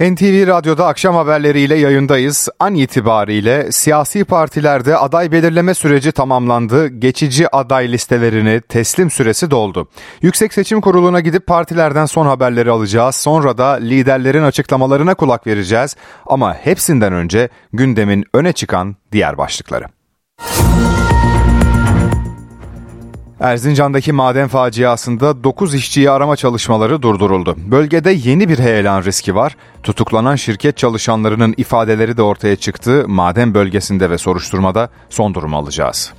NTV Radyo'da akşam haberleriyle yayındayız. An itibariyle siyasi partilerde aday belirleme süreci tamamlandı. Geçici aday listelerini teslim süresi doldu. Yüksek Seçim Kurulu'na gidip partilerden son haberleri alacağız. Sonra da liderlerin açıklamalarına kulak vereceğiz. Ama hepsinden önce gündemin öne çıkan diğer başlıkları. Erzincan'daki maden faciasında 9 işçiyi arama çalışmaları durduruldu. Bölgede yeni bir heyelan riski var. Tutuklanan şirket çalışanlarının ifadeleri de ortaya çıktı. Maden bölgesinde ve soruşturmada son durumu alacağız.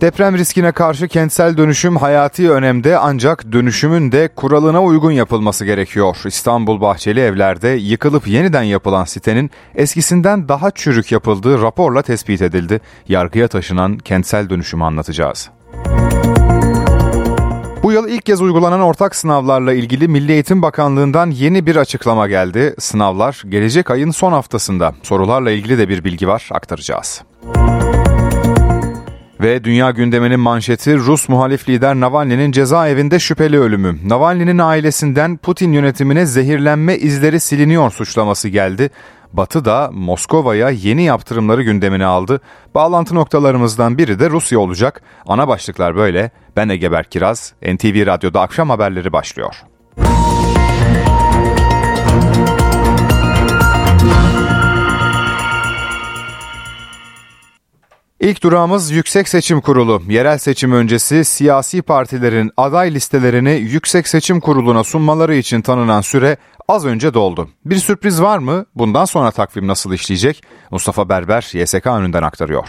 Deprem riskine karşı kentsel dönüşüm hayati önemde ancak dönüşümün de kuralına uygun yapılması gerekiyor. İstanbul Bahçeli Evler'de yıkılıp yeniden yapılan sitenin eskisinden daha çürük yapıldığı raporla tespit edildi. Yargıya taşınan kentsel dönüşümü anlatacağız. Bu yıl ilk kez uygulanan ortak sınavlarla ilgili Milli Eğitim Bakanlığı'ndan yeni bir açıklama geldi. Sınavlar gelecek ayın son haftasında. Sorularla ilgili de bir bilgi var, aktaracağız. Ve dünya gündeminin manşeti Rus muhalif lider Navalny'nin cezaevinde şüpheli ölümü. Navalny'nin ailesinden Putin yönetimine zehirlenme izleri siliniyor suçlaması geldi. Batı da Moskova'ya yeni yaptırımları gündemine aldı. Bağlantı noktalarımızdan biri de Rusya olacak. Ana başlıklar böyle. Ben Egeber Kiraz, NTV Radyo'da akşam haberleri başlıyor. İlk durağımız Yüksek Seçim Kurulu. Yerel seçim öncesi siyasi partilerin aday listelerini Yüksek Seçim Kurulu'na sunmaları için tanınan süre az önce doldu. Bir sürpriz var mı? Bundan sonra takvim nasıl işleyecek? Mustafa Berber YSK önünden aktarıyor.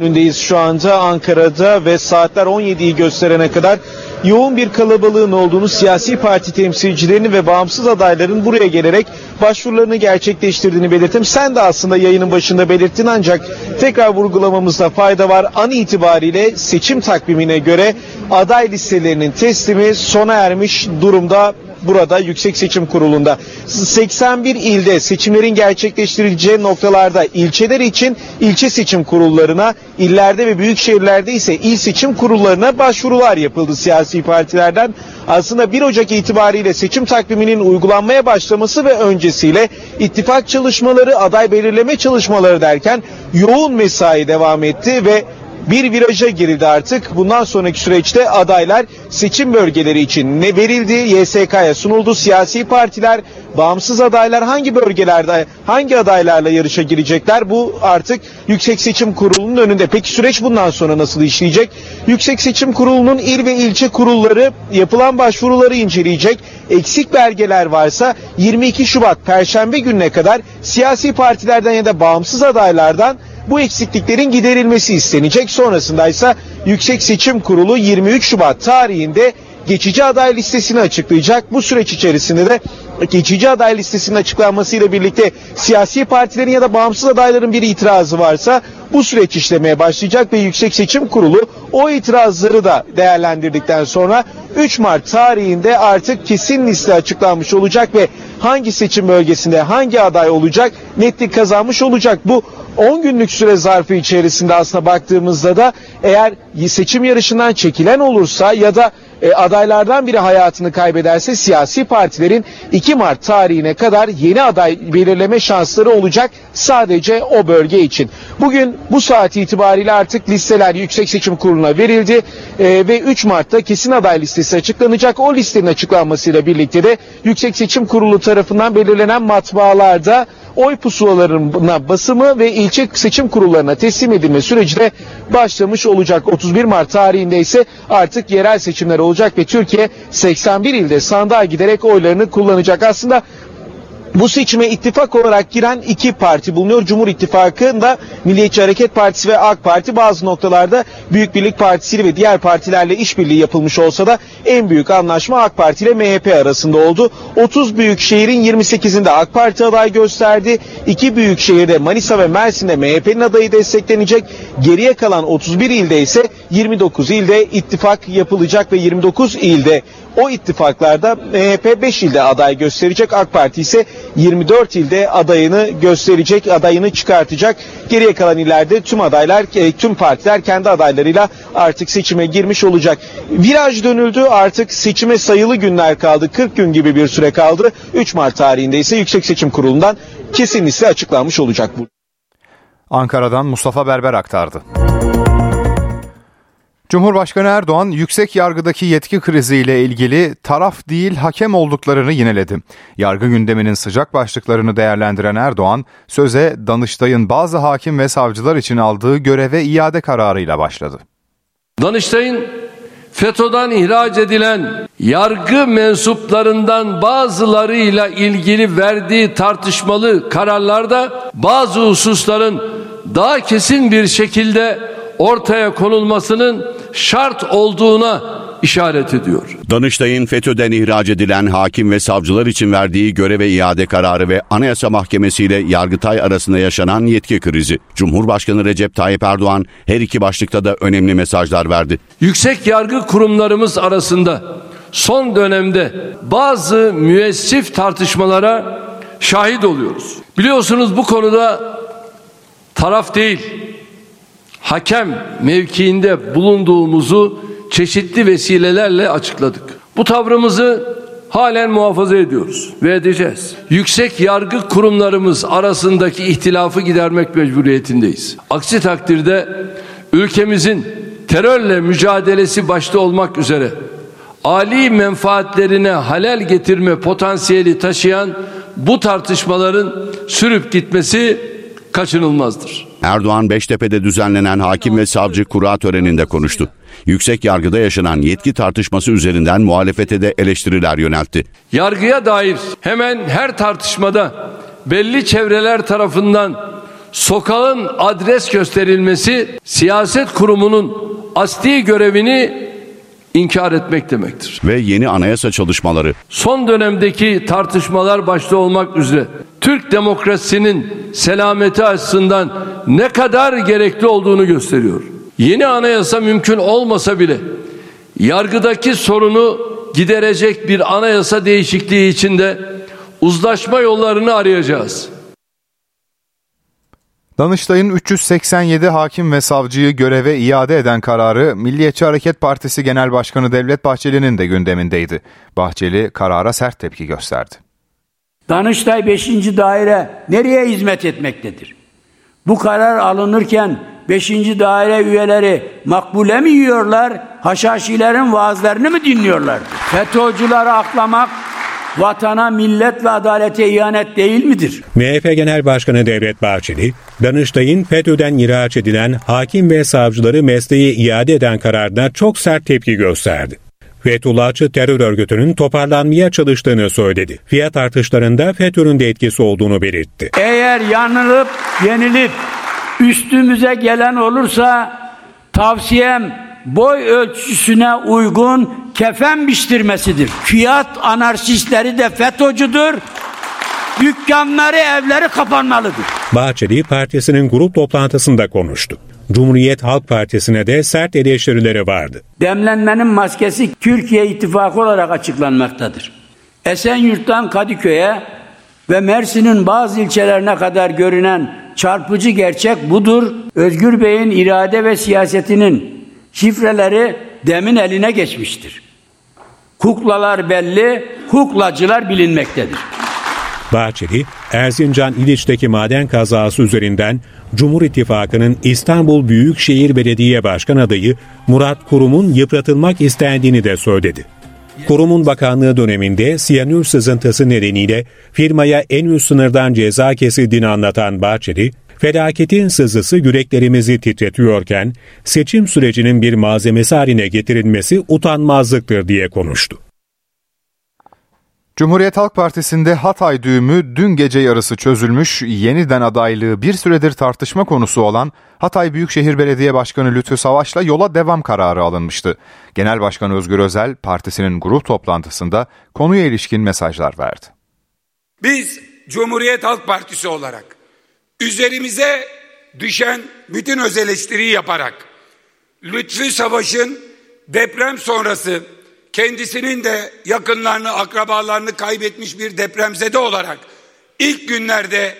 Önündeyiz şu anda Ankara'da ve saatler 17'yi gösterene kadar yoğun bir kalabalığın olduğunu siyasi parti temsilcilerini ve bağımsız adayların buraya gelerek başvurularını gerçekleştirdiğini belirttim. Sen de aslında yayının başında belirttin ancak tekrar vurgulamamızda fayda var. An itibariyle seçim takvimine göre aday listelerinin teslimi sona ermiş durumda burada Yüksek Seçim Kurulu'nda. 81 ilde seçimlerin gerçekleştirileceği noktalarda ilçeler için ilçe seçim kurullarına, illerde ve büyük şehirlerde ise il seçim kurullarına başvurular yapıldı siyasi partilerden. Aslında 1 Ocak itibariyle seçim takviminin uygulanmaya başlaması ve öncesiyle ittifak çalışmaları, aday belirleme çalışmaları derken yoğun mesai devam etti ve bir viraja girildi artık. Bundan sonraki süreçte adaylar seçim bölgeleri için ne verildi? YSK'ya sunuldu. Siyasi partiler, bağımsız adaylar hangi bölgelerde, hangi adaylarla yarışa girecekler? Bu artık Yüksek Seçim Kurulu'nun önünde. Peki süreç bundan sonra nasıl işleyecek? Yüksek Seçim Kurulu'nun il ve ilçe kurulları yapılan başvuruları inceleyecek. Eksik belgeler varsa 22 Şubat Perşembe gününe kadar siyasi partilerden ya da bağımsız adaylardan bu eksikliklerin giderilmesi istenecek. Sonrasında ise Yüksek Seçim Kurulu 23 Şubat tarihinde geçici aday listesini açıklayacak. Bu süreç içerisinde de geçici aday listesinin açıklanmasıyla birlikte siyasi partilerin ya da bağımsız adayların bir itirazı varsa bu süreç işlemeye başlayacak ve Yüksek Seçim Kurulu o itirazları da değerlendirdikten sonra 3 Mart tarihinde artık kesin liste açıklanmış olacak ve hangi seçim bölgesinde hangi aday olacak netlik kazanmış olacak. Bu 10 günlük süre zarfı içerisinde aslında baktığımızda da eğer seçim yarışından çekilen olursa ya da e, adaylardan biri hayatını kaybederse siyasi partilerin 2 Mart tarihine kadar yeni aday belirleme şansları olacak sadece o bölge için. Bugün bu saat itibariyle artık listeler Yüksek Seçim Kurulu'na verildi e, ve 3 Mart'ta kesin aday listesi açıklanacak. O listenin açıklanmasıyla birlikte de Yüksek Seçim Kurulu tarafından belirlenen matbaalarda oy pusulalarına basımı ve ilçe seçim kurullarına teslim edilme süreci de başlamış olacak. 31 Mart tarihinde ise artık yerel seçimler olacak ve Türkiye 81 ilde sandığa giderek oylarını kullanacak. Aslında bu seçime ittifak olarak giren iki parti bulunuyor. Cumhur İttifakı'nda Milliyetçi Hareket Partisi ve AK Parti bazı noktalarda Büyük Birlik Partisi ve diğer partilerle işbirliği yapılmış olsa da en büyük anlaşma AK Parti ile MHP arasında oldu. 30 büyük şehrin 28'inde AK Parti aday gösterdi. İki büyük şehirde Manisa ve Mersin'de MHP'nin adayı desteklenecek. Geriye kalan 31 ilde ise 29 ilde ittifak yapılacak ve 29 ilde o ittifaklarda MHP 5 ilde aday gösterecek. AK Parti ise 24 ilde adayını gösterecek, adayını çıkartacak. Geriye kalan illerde tüm adaylar, e, tüm partiler kendi adaylarıyla artık seçime girmiş olacak. Viraj dönüldü artık seçime sayılı günler kaldı. 40 gün gibi bir süre kaldı. 3 Mart tarihinde ise Yüksek Seçim Kurulu'ndan kesin liste açıklanmış olacak. Ankara'dan Mustafa Berber aktardı. Cumhurbaşkanı Erdoğan yüksek yargıdaki yetki kriziyle ilgili taraf değil hakem olduklarını yineledi. Yargı gündeminin sıcak başlıklarını değerlendiren Erdoğan söze Danıştay'ın bazı hakim ve savcılar için aldığı göreve iade kararıyla başladı. Danıştay'ın FETÖ'den ihraç edilen yargı mensuplarından bazılarıyla ilgili verdiği tartışmalı kararlarda bazı hususların daha kesin bir şekilde ortaya konulmasının şart olduğuna işaret ediyor. Danıştay'ın FETÖ'den ihraç edilen hakim ve savcılar için verdiği göreve iade kararı ve Anayasa Mahkemesi ile Yargıtay arasında yaşanan yetki krizi. Cumhurbaşkanı Recep Tayyip Erdoğan her iki başlıkta da önemli mesajlar verdi. Yüksek yargı kurumlarımız arasında son dönemde bazı müessif tartışmalara şahit oluyoruz. Biliyorsunuz bu konuda taraf değil, hakem mevkiinde bulunduğumuzu çeşitli vesilelerle açıkladık. Bu tavrımızı halen muhafaza ediyoruz ve edeceğiz. Yüksek yargı kurumlarımız arasındaki ihtilafı gidermek mecburiyetindeyiz. Aksi takdirde ülkemizin terörle mücadelesi başta olmak üzere ali menfaatlerine halel getirme potansiyeli taşıyan bu tartışmaların sürüp gitmesi kaçınılmazdır. Erdoğan Beştepe'de düzenlenen hakim ve savcı kura töreninde konuştu. Yüksek yargıda yaşanan yetki tartışması üzerinden muhalefete de eleştiriler yöneltti. Yargıya dair hemen her tartışmada belli çevreler tarafından sokağın adres gösterilmesi siyaset kurumunun asli görevini inkar etmek demektir. Ve yeni anayasa çalışmaları. Son dönemdeki tartışmalar başta olmak üzere Türk demokrasisinin selameti açısından ne kadar gerekli olduğunu gösteriyor. Yeni anayasa mümkün olmasa bile yargıdaki sorunu giderecek bir anayasa değişikliği içinde uzlaşma yollarını arayacağız. Danıştay'ın 387 hakim ve savcıyı göreve iade eden kararı Milliyetçi Hareket Partisi Genel Başkanı Devlet Bahçeli'nin de gündemindeydi. Bahçeli karara sert tepki gösterdi. Danıştay 5. daire nereye hizmet etmektedir? Bu karar alınırken 5. daire üyeleri makbule mi yiyorlar, haşhaşilerin vaazlarını mı dinliyorlar? FETÖ'cüleri aklamak vatana, millet ve adalete ihanet değil midir? MHP Genel Başkanı Devlet Bahçeli, Danıştay'ın FETÖ'den ihraç edilen hakim ve savcıları mesleğe iade eden kararına çok sert tepki gösterdi. Fethullahçı terör örgütünün toparlanmaya çalıştığını söyledi. Fiyat artışlarında FETÖ'nün de etkisi olduğunu belirtti. Eğer yanılıp yenilip üstümüze gelen olursa tavsiyem boy ölçüsüne uygun kefen biçtirmesidir. Fiyat anarşistleri de FETÖ'cüdür. Dükkanları, evleri kapanmalıdır. Bahçeli partisinin grup toplantısında konuştu. Cumhuriyet Halk Partisi'ne de sert eleştirileri vardı. Demlenmenin maskesi Türkiye İttifakı olarak açıklanmaktadır. Esenyurt'tan Kadıköy'e ve Mersin'in bazı ilçelerine kadar görünen çarpıcı gerçek budur. Özgür Bey'in irade ve siyasetinin şifreleri demin eline geçmiştir. Kuklalar belli, kuklacılar bilinmektedir. Bahçeli, Erzincan İliç'teki maden kazası üzerinden Cumhur İttifakı'nın İstanbul Büyükşehir Belediye Başkan adayı Murat Kurum'un yıpratılmak istendiğini de söyledi. Kurumun bakanlığı döneminde siyanür sızıntısı nedeniyle firmaya en üst sınırdan ceza kesildiğini anlatan Bahçeli, felaketin sızısı yüreklerimizi titretiyorken seçim sürecinin bir malzemesi haline getirilmesi utanmazlıktır diye konuştu. Cumhuriyet Halk Partisi'nde Hatay düğümü dün gece yarısı çözülmüş, yeniden adaylığı bir süredir tartışma konusu olan Hatay Büyükşehir Belediye Başkanı Lütfü Savaş'la yola devam kararı alınmıştı. Genel Başkan Özgür Özel partisinin grup toplantısında konuya ilişkin mesajlar verdi. Biz Cumhuriyet Halk Partisi olarak üzerimize düşen bütün öz eleştiriyi yaparak Lütfü Savaş'ın deprem sonrası kendisinin de yakınlarını, akrabalarını kaybetmiş bir depremzede olarak ilk günlerde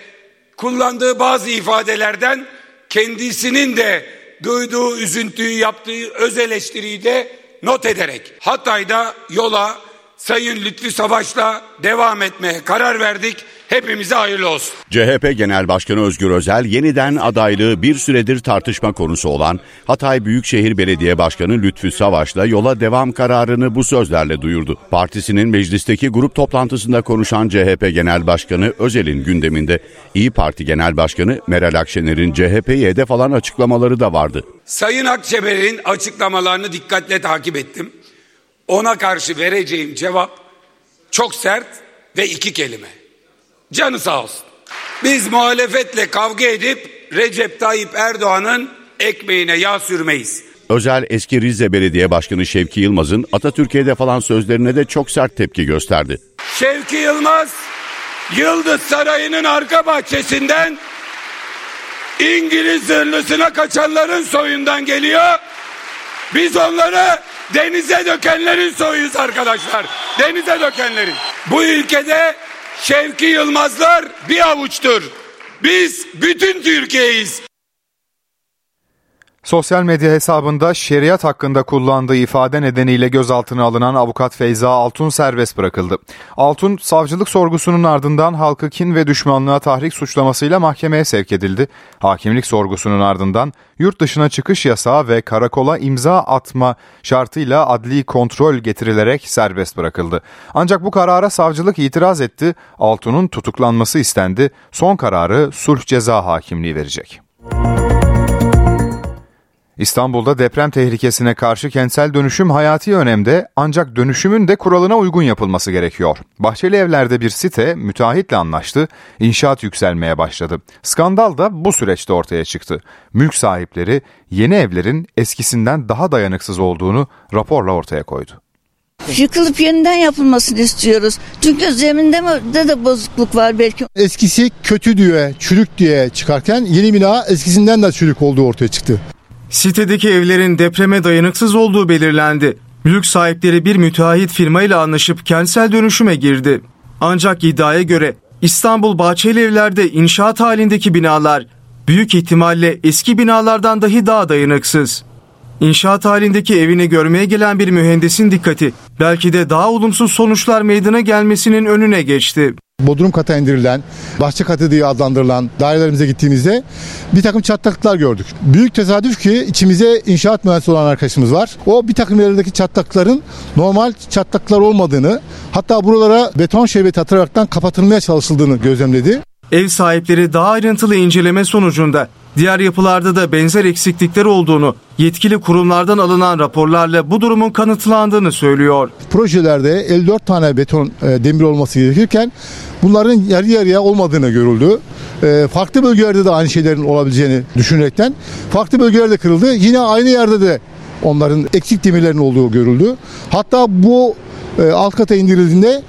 kullandığı bazı ifadelerden kendisinin de duyduğu üzüntüyü yaptığı öz eleştiriyi de not ederek Hatay'da yola Sayın Lütfü Savaş'la devam etmeye karar verdik. Hepimize hayırlı olsun. CHP Genel Başkanı Özgür Özel yeniden adaylığı bir süredir tartışma konusu olan Hatay Büyükşehir Belediye Başkanı Lütfü Savaş'la yola devam kararını bu sözlerle duyurdu. Partisinin meclisteki grup toplantısında konuşan CHP Genel Başkanı Özel'in gündeminde İyi Parti Genel Başkanı Meral Akşener'in CHP'ye hedef alan açıklamaları da vardı. Sayın Akşener'in açıklamalarını dikkatle takip ettim. Ona karşı vereceğim cevap çok sert ve iki kelime. Canı sağ olsun. Biz muhalefetle kavga edip Recep Tayyip Erdoğan'ın ekmeğine yağ sürmeyiz. Özel eski Rize Belediye Başkanı Şevki Yılmaz'ın Atatürk'e falan sözlerine de çok sert tepki gösterdi. Şevki Yılmaz Yıldız Sarayı'nın arka bahçesinden İngiliz zırhlısına kaçanların soyundan geliyor. Biz onları denize dökenlerin soyuyuz arkadaşlar. Denize dökenlerin. Bu ülkede Şevki Yılmazlar bir avuçtur. Biz bütün Türkiye'yiz. Sosyal medya hesabında şeriat hakkında kullandığı ifade nedeniyle gözaltına alınan avukat Feyza Altun serbest bırakıldı. Altun, savcılık sorgusunun ardından halkı kin ve düşmanlığa tahrik suçlamasıyla mahkemeye sevk edildi. Hakimlik sorgusunun ardından yurt dışına çıkış yasağı ve karakola imza atma şartıyla adli kontrol getirilerek serbest bırakıldı. Ancak bu karara savcılık itiraz etti. Altun'un tutuklanması istendi. Son kararı sulh ceza hakimliği verecek. İstanbul'da deprem tehlikesine karşı kentsel dönüşüm hayati önemde ancak dönüşümün de kuralına uygun yapılması gerekiyor. Bahçeli evlerde bir site müteahhitle anlaştı, inşaat yükselmeye başladı. Skandal da bu süreçte ortaya çıktı. Mülk sahipleri yeni evlerin eskisinden daha dayanıksız olduğunu raporla ortaya koydu. Yıkılıp yeniden yapılmasını istiyoruz. Çünkü zeminde de, de bozukluk var belki. Eskisi kötü diye, çürük diye çıkarken yeni bina eskisinden de çürük olduğu ortaya çıktı. Sitedeki evlerin depreme dayanıksız olduğu belirlendi. Mülk sahipleri bir müteahhit firma ile anlaşıp kentsel dönüşüme girdi. Ancak iddiaya göre İstanbul Bahçeli Evler'de inşaat halindeki binalar büyük ihtimalle eski binalardan dahi daha dayanıksız. İnşaat halindeki evini görmeye gelen bir mühendisin dikkati belki de daha olumsuz sonuçlar meydana gelmesinin önüne geçti. Bodrum kata indirilen, bahçe katı diye adlandırılan dairelerimize gittiğimizde bir takım çatlaklar gördük. Büyük tesadüf ki içimize inşaat mühendisi olan arkadaşımız var. O bir takım yerlerdeki çatlakların normal çatlaklar olmadığını hatta buralara beton şerbeti atıraraktan kapatılmaya çalışıldığını gözlemledi. Ev sahipleri daha ayrıntılı inceleme sonucunda diğer yapılarda da benzer eksiklikler olduğunu, yetkili kurumlardan alınan raporlarla bu durumun kanıtlandığını söylüyor. Projelerde 54 tane beton e, demir olması gerekirken bunların yarı yarıya olmadığını görüldü. E, farklı bölgelerde de aynı şeylerin olabileceğini düşünerekten farklı bölgelerde kırıldı. Yine aynı yerde de onların eksik demirlerin olduğu görüldü. Hatta bu e, alt kata indirildiğinde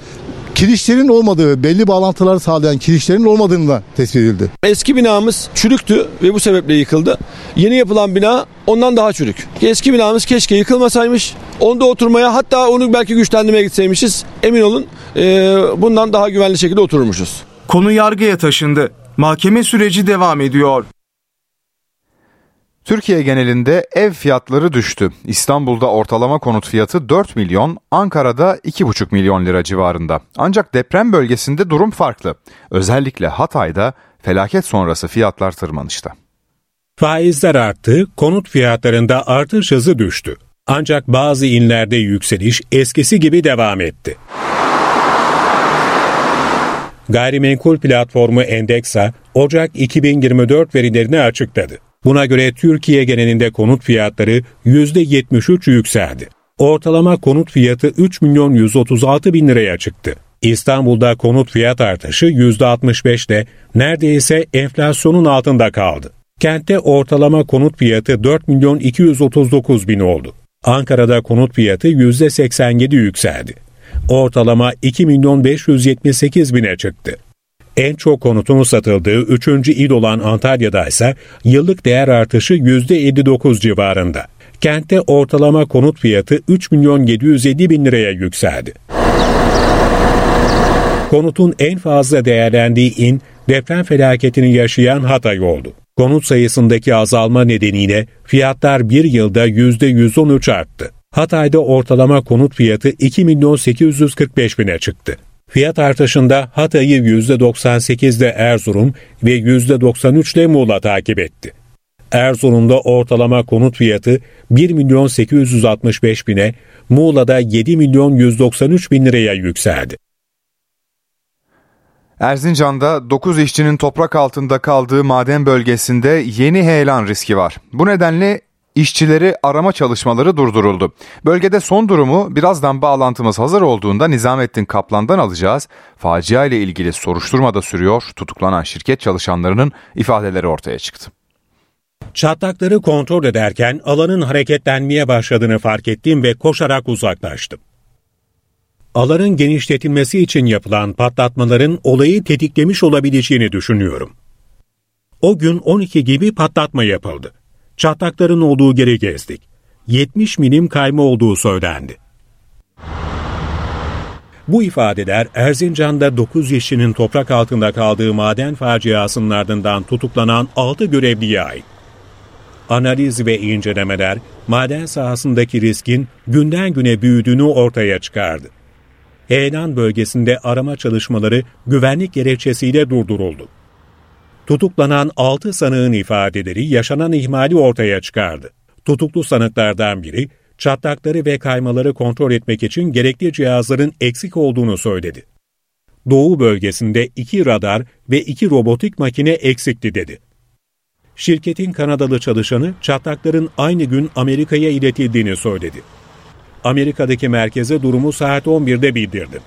kirişlerin olmadığı, belli bağlantıları sağlayan kirişlerin olmadığını da tespit edildi. Eski binamız çürüktü ve bu sebeple yıkıldı. Yeni yapılan bina ondan daha çürük. Eski binamız keşke yıkılmasaymış. Onda oturmaya hatta onu belki güçlendirmeye gitseymişiz. Emin olun e, bundan daha güvenli şekilde otururmuşuz. Konu yargıya taşındı. Mahkeme süreci devam ediyor. Türkiye genelinde ev fiyatları düştü. İstanbul'da ortalama konut fiyatı 4 milyon, Ankara'da 2,5 milyon lira civarında. Ancak deprem bölgesinde durum farklı. Özellikle Hatay'da felaket sonrası fiyatlar tırmanışta. Faizler arttı, konut fiyatlarında artış hızı düştü. Ancak bazı inlerde yükseliş eskisi gibi devam etti. Gayrimenkul platformu Endeksa, Ocak 2024 verilerini açıkladı. Buna göre Türkiye genelinde konut fiyatları %73 yükseldi. Ortalama konut fiyatı 3 milyon 136 bin liraya çıktı. İstanbul'da konut fiyat artışı %65 ile neredeyse enflasyonun altında kaldı. Kentte ortalama konut fiyatı 4 milyon 239 bin oldu. Ankara'da konut fiyatı %87 yükseldi. Ortalama 2 milyon 578 bine çıktı. En çok konutun satıldığı 3. il olan Antalya'da ise yıllık değer artışı %59 civarında. Kentte ortalama konut fiyatı 3 milyon 707 bin liraya yükseldi. Konutun en fazla değerlendiği in deprem felaketini yaşayan Hatay oldu. Konut sayısındaki azalma nedeniyle fiyatlar bir yılda %113 arttı. Hatay'da ortalama konut fiyatı 2 milyon 845 bine çıktı. Fiyat artışında Hatay'ı %98'de Erzurum ve %93'de Muğla takip etti. Erzurum'da ortalama konut fiyatı 1 milyon 865 bine, Muğla'da 7 milyon 193 bin liraya yükseldi. Erzincan'da 9 işçinin toprak altında kaldığı maden bölgesinde yeni heyelan riski var. Bu nedenle işçileri arama çalışmaları durduruldu. Bölgede son durumu birazdan bağlantımız hazır olduğunda Nizamettin Kaplan'dan alacağız. Facia ile ilgili soruşturma da sürüyor. Tutuklanan şirket çalışanlarının ifadeleri ortaya çıktı. Çatlakları kontrol ederken alanın hareketlenmeye başladığını fark ettim ve koşarak uzaklaştım. Alanın genişletilmesi için yapılan patlatmaların olayı tetiklemiş olabileceğini düşünüyorum. O gün 12 gibi patlatma yapıldı. Çatlakların olduğu geri gezdik. 70 milim kayma olduğu söylendi. Bu ifadeler Erzincan'da 9 işçinin toprak altında kaldığı maden faciasının ardından tutuklanan 6 görevliye ait. Analiz ve incelemeler maden sahasındaki riskin günden güne büyüdüğünü ortaya çıkardı. Heyelan bölgesinde arama çalışmaları güvenlik gerekçesiyle durduruldu. Tutuklanan 6 sanığın ifadeleri yaşanan ihmali ortaya çıkardı. Tutuklu sanıklardan biri çatlakları ve kaymaları kontrol etmek için gerekli cihazların eksik olduğunu söyledi. Doğu bölgesinde iki radar ve iki robotik makine eksikti dedi. Şirketin Kanadalı çalışanı çatlakların aynı gün Amerika'ya iletildiğini söyledi. Amerika'daki merkeze durumu saat 11'de bildirdim.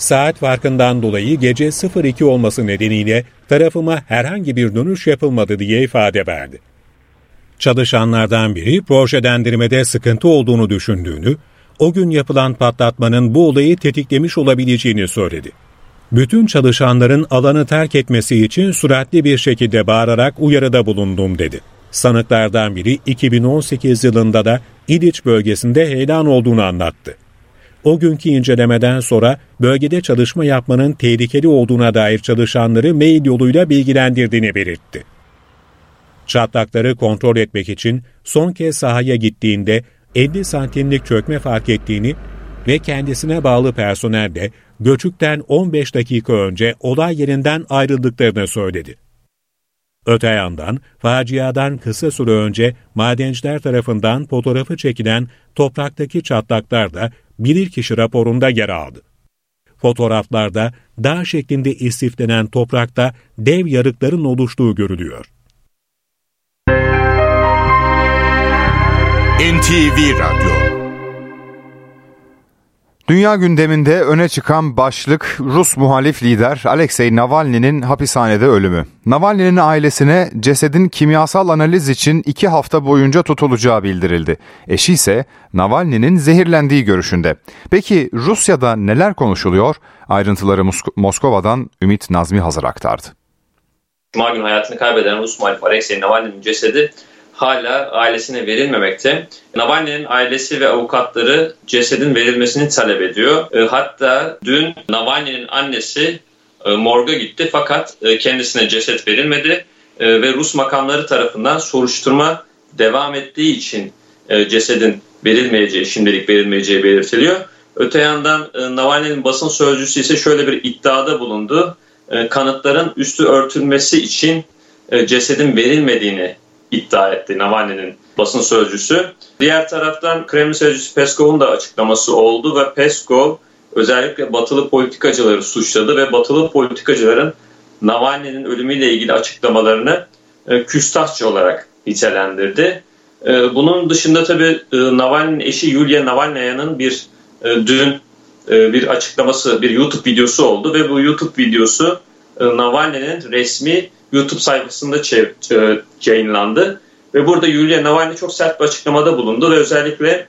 Saat farkından dolayı gece 02 olması nedeniyle tarafıma herhangi bir dönüş yapılmadı diye ifade verdi. Çalışanlardan biri projelendirmede sıkıntı olduğunu düşündüğünü, o gün yapılan patlatmanın bu olayı tetiklemiş olabileceğini söyledi. Bütün çalışanların alanı terk etmesi için süratli bir şekilde bağırarak uyarıda bulundum dedi. Sanıklardan biri 2018 yılında da İliç bölgesinde heyelan olduğunu anlattı. O günkü incelemeden sonra bölgede çalışma yapmanın tehlikeli olduğuna dair çalışanları mail yoluyla bilgilendirdiğini belirtti. Çatlakları kontrol etmek için son kez sahaya gittiğinde 50 santimlik çökme fark ettiğini ve kendisine bağlı personel de göçükten 15 dakika önce olay yerinden ayrıldıklarını söyledi. Öte yandan faciadan kısa süre önce madenciler tarafından fotoğrafı çekilen topraktaki çatlaklar da bilirkişi raporunda yer aldı. Fotoğraflarda dağ şeklinde istiflenen toprakta dev yarıkların oluştuğu görülüyor. NTV Radyo Dünya gündeminde öne çıkan başlık Rus muhalif lider Alexei Navalny'nin hapishanede ölümü. Navalny'nin ailesine cesedin kimyasal analiz için iki hafta boyunca tutulacağı bildirildi. Eşi ise Navalny'nin zehirlendiği görüşünde. Peki Rusya'da neler konuşuluyor? Ayrıntıları Mosk- Moskova'dan Ümit Nazmi hazır aktardı. Cuma günü hayatını kaybeden Rus muhalif Alexei Navalny'nin cesedi hala ailesine verilmemekte. Navalny'nin ailesi ve avukatları cesedin verilmesini talep ediyor. E, hatta dün Navalny'nin annesi e, morga gitti fakat e, kendisine ceset verilmedi ve Rus makamları tarafından soruşturma devam ettiği için cesedin verilmeyeceği, şimdilik verilmeyeceği belirtiliyor. Öte yandan Navalny'nin basın sözcüsü ise şöyle bir iddiada bulundu. Kanıtların üstü örtülmesi için cesedin verilmediğini iddia etti Navalny'nin basın sözcüsü. Diğer taraftan Kremlin sözcüsü Peskov'un da açıklaması oldu ve Peskov özellikle batılı politikacıları suçladı ve batılı politikacıların Navalny'nin ölümüyle ilgili açıklamalarını e, küstahçı olarak nitelendirdi. E, bunun dışında tabii e, Navalny'nin eşi Yulia Navalnya'nın bir dün bir açıklaması, bir YouTube videosu oldu ve bu YouTube videosu Navalny'nin resmi YouTube sayfasında yayınlandı. Ve burada Yulia Navalny çok sert bir açıklamada bulundu ve özellikle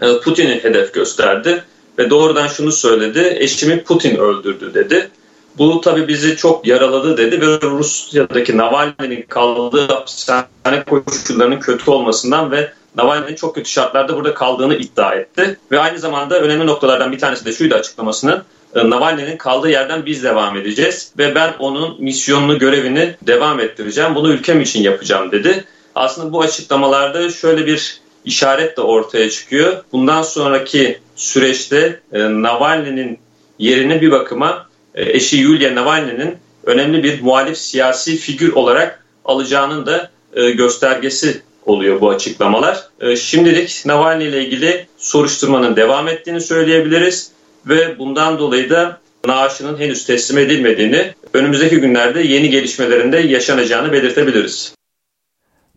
e, Putin'i hedef gösterdi. Ve doğrudan şunu söyledi, eşimi Putin öldürdü dedi. Bu tabii bizi çok yaraladı dedi ve Rusya'daki Navalny'nin kaldığı hapishane koşullarının kötü olmasından ve Navalny'nin çok kötü şartlarda burada kaldığını iddia etti. Ve aynı zamanda önemli noktalardan bir tanesi de şuydu açıklamasının. E, Navalny'nin kaldığı yerden biz devam edeceğiz ve ben onun misyonunu, görevini devam ettireceğim. Bunu ülkem için yapacağım dedi. Aslında bu açıklamalarda şöyle bir işaret de ortaya çıkıyor. Bundan sonraki süreçte e, Navalny'nin yerini bir bakıma e, eşi Yulia Navalny'nin önemli bir muhalif siyasi figür olarak alacağının da e, göstergesi oluyor bu açıklamalar. Şimdilik Navalny ile ilgili soruşturmanın devam ettiğini söyleyebiliriz ve bundan dolayı da naaşının henüz teslim edilmediğini, önümüzdeki günlerde yeni gelişmelerinde yaşanacağını belirtebiliriz.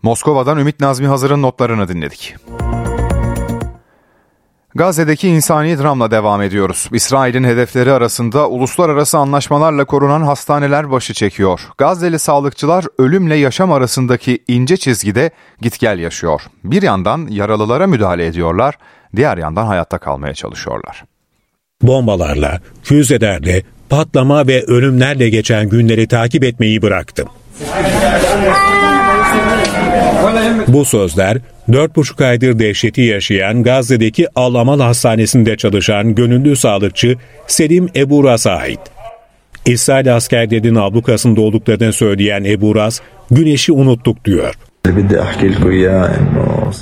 Moskova'dan Ümit Nazmi Hazır'ın notlarını dinledik. Gazze'deki insani dramla devam ediyoruz. İsrail'in hedefleri arasında uluslararası anlaşmalarla korunan hastaneler başı çekiyor. Gazze'li sağlıkçılar ölümle yaşam arasındaki ince çizgide git gel yaşıyor. Bir yandan yaralılara müdahale ediyorlar, diğer yandan hayatta kalmaya çalışıyorlar. Bombalarla, füzelerle, patlama ve ölümlerle geçen günleri takip etmeyi bıraktım. Bu sözler 4,5 aydır dehşeti yaşayan Gazze'deki Al-Amal Hastanesi'nde çalışan gönüllü sağlıkçı Selim Ebu Raz'a ait. İsrail askerlerinin ablukasında olduklarını söyleyen Ebu Raz, güneşi unuttuk diyor.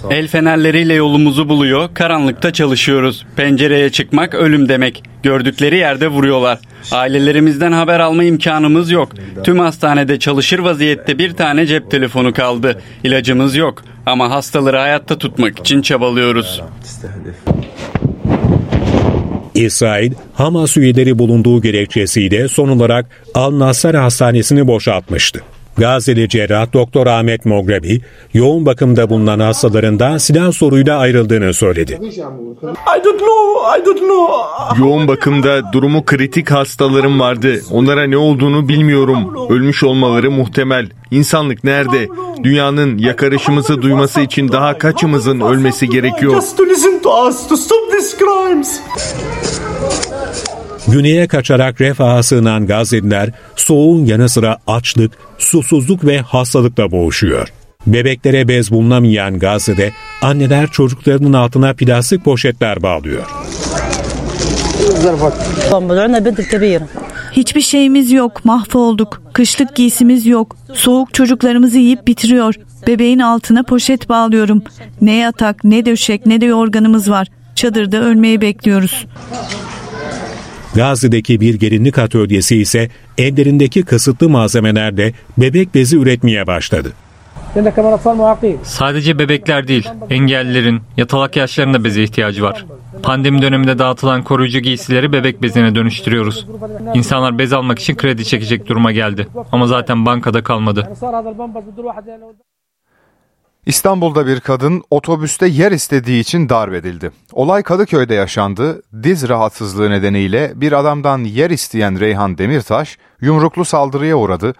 El fenerleriyle yolumuzu buluyor, karanlıkta çalışıyoruz. Pencereye çıkmak ölüm demek. Gördükleri yerde vuruyorlar. Ailelerimizden haber alma imkanımız yok. Tüm hastanede çalışır vaziyette bir tane cep telefonu kaldı. İlacımız yok ama hastaları hayatta tutmak için çabalıyoruz. İsrail, Hamas üyeleri bulunduğu gerekçesiyle son olarak Al-Nasser Hastanesi'ni boşaltmıştı. Gazze'li cerrah Doktor Ahmet Mogrebi, yoğun bakımda bulunan hastalarından silah soruyla ayrıldığını söyledi. Yoğun bakımda durumu kritik hastalarım vardı. Onlara ne olduğunu bilmiyorum. Ölmüş olmaları muhtemel. İnsanlık nerede? Dünyanın yakarışımızı duyması için daha kaçımızın ölmesi gerekiyor? Güneye kaçarak refaha sığınan Gazze'liler soğuğun yanı sıra açlık, susuzluk ve hastalıkla boğuşuyor. Bebeklere bez bulunamayan Gazze'de anneler çocuklarının altına plastik poşetler bağlıyor. Hiçbir şeyimiz yok, mahvolduk. Kışlık giysimiz yok. Soğuk çocuklarımızı yiyip bitiriyor. Bebeğin altına poşet bağlıyorum. Ne yatak, ne döşek, ne de yorganımız var. Çadırda ölmeyi bekliyoruz. Gazze'deki bir gelinlik atölyesi ise evlerindeki kısıtlı malzemelerle bebek bezi üretmeye başladı. Sadece bebekler değil, engellilerin, yatalak yaşların da beze ihtiyacı var. Pandemi döneminde dağıtılan koruyucu giysileri bebek bezine dönüştürüyoruz. İnsanlar bez almak için kredi çekecek duruma geldi. Ama zaten bankada kalmadı. İstanbul'da bir kadın otobüste yer istediği için darp edildi. Olay Kadıköy'de yaşandı. Diz rahatsızlığı nedeniyle bir adamdan yer isteyen Reyhan Demirtaş yumruklu saldırıya uğradı.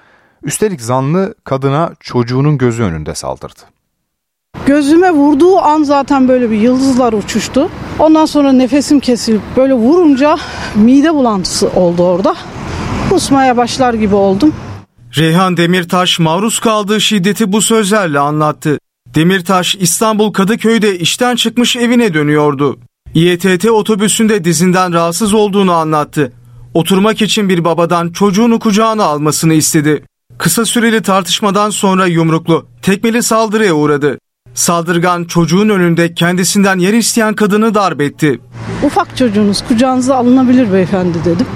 Üstelik zanlı kadına çocuğunun gözü önünde saldırdı. Gözüme vurduğu an zaten böyle bir yıldızlar uçuştu. Ondan sonra nefesim kesilip böyle vurunca mide bulantısı oldu orada. Kusmaya başlar gibi oldum. Reyhan Demirtaş maruz kaldığı şiddeti bu sözlerle anlattı. Demirtaş İstanbul Kadıköy'de işten çıkmış evine dönüyordu. İETT otobüsünde dizinden rahatsız olduğunu anlattı. Oturmak için bir babadan çocuğunu kucağına almasını istedi. Kısa süreli tartışmadan sonra yumruklu, tekmeli saldırıya uğradı. Saldırgan çocuğun önünde kendisinden yer isteyen kadını darp etti. Ufak çocuğunuz kucağınıza alınabilir beyefendi dedim.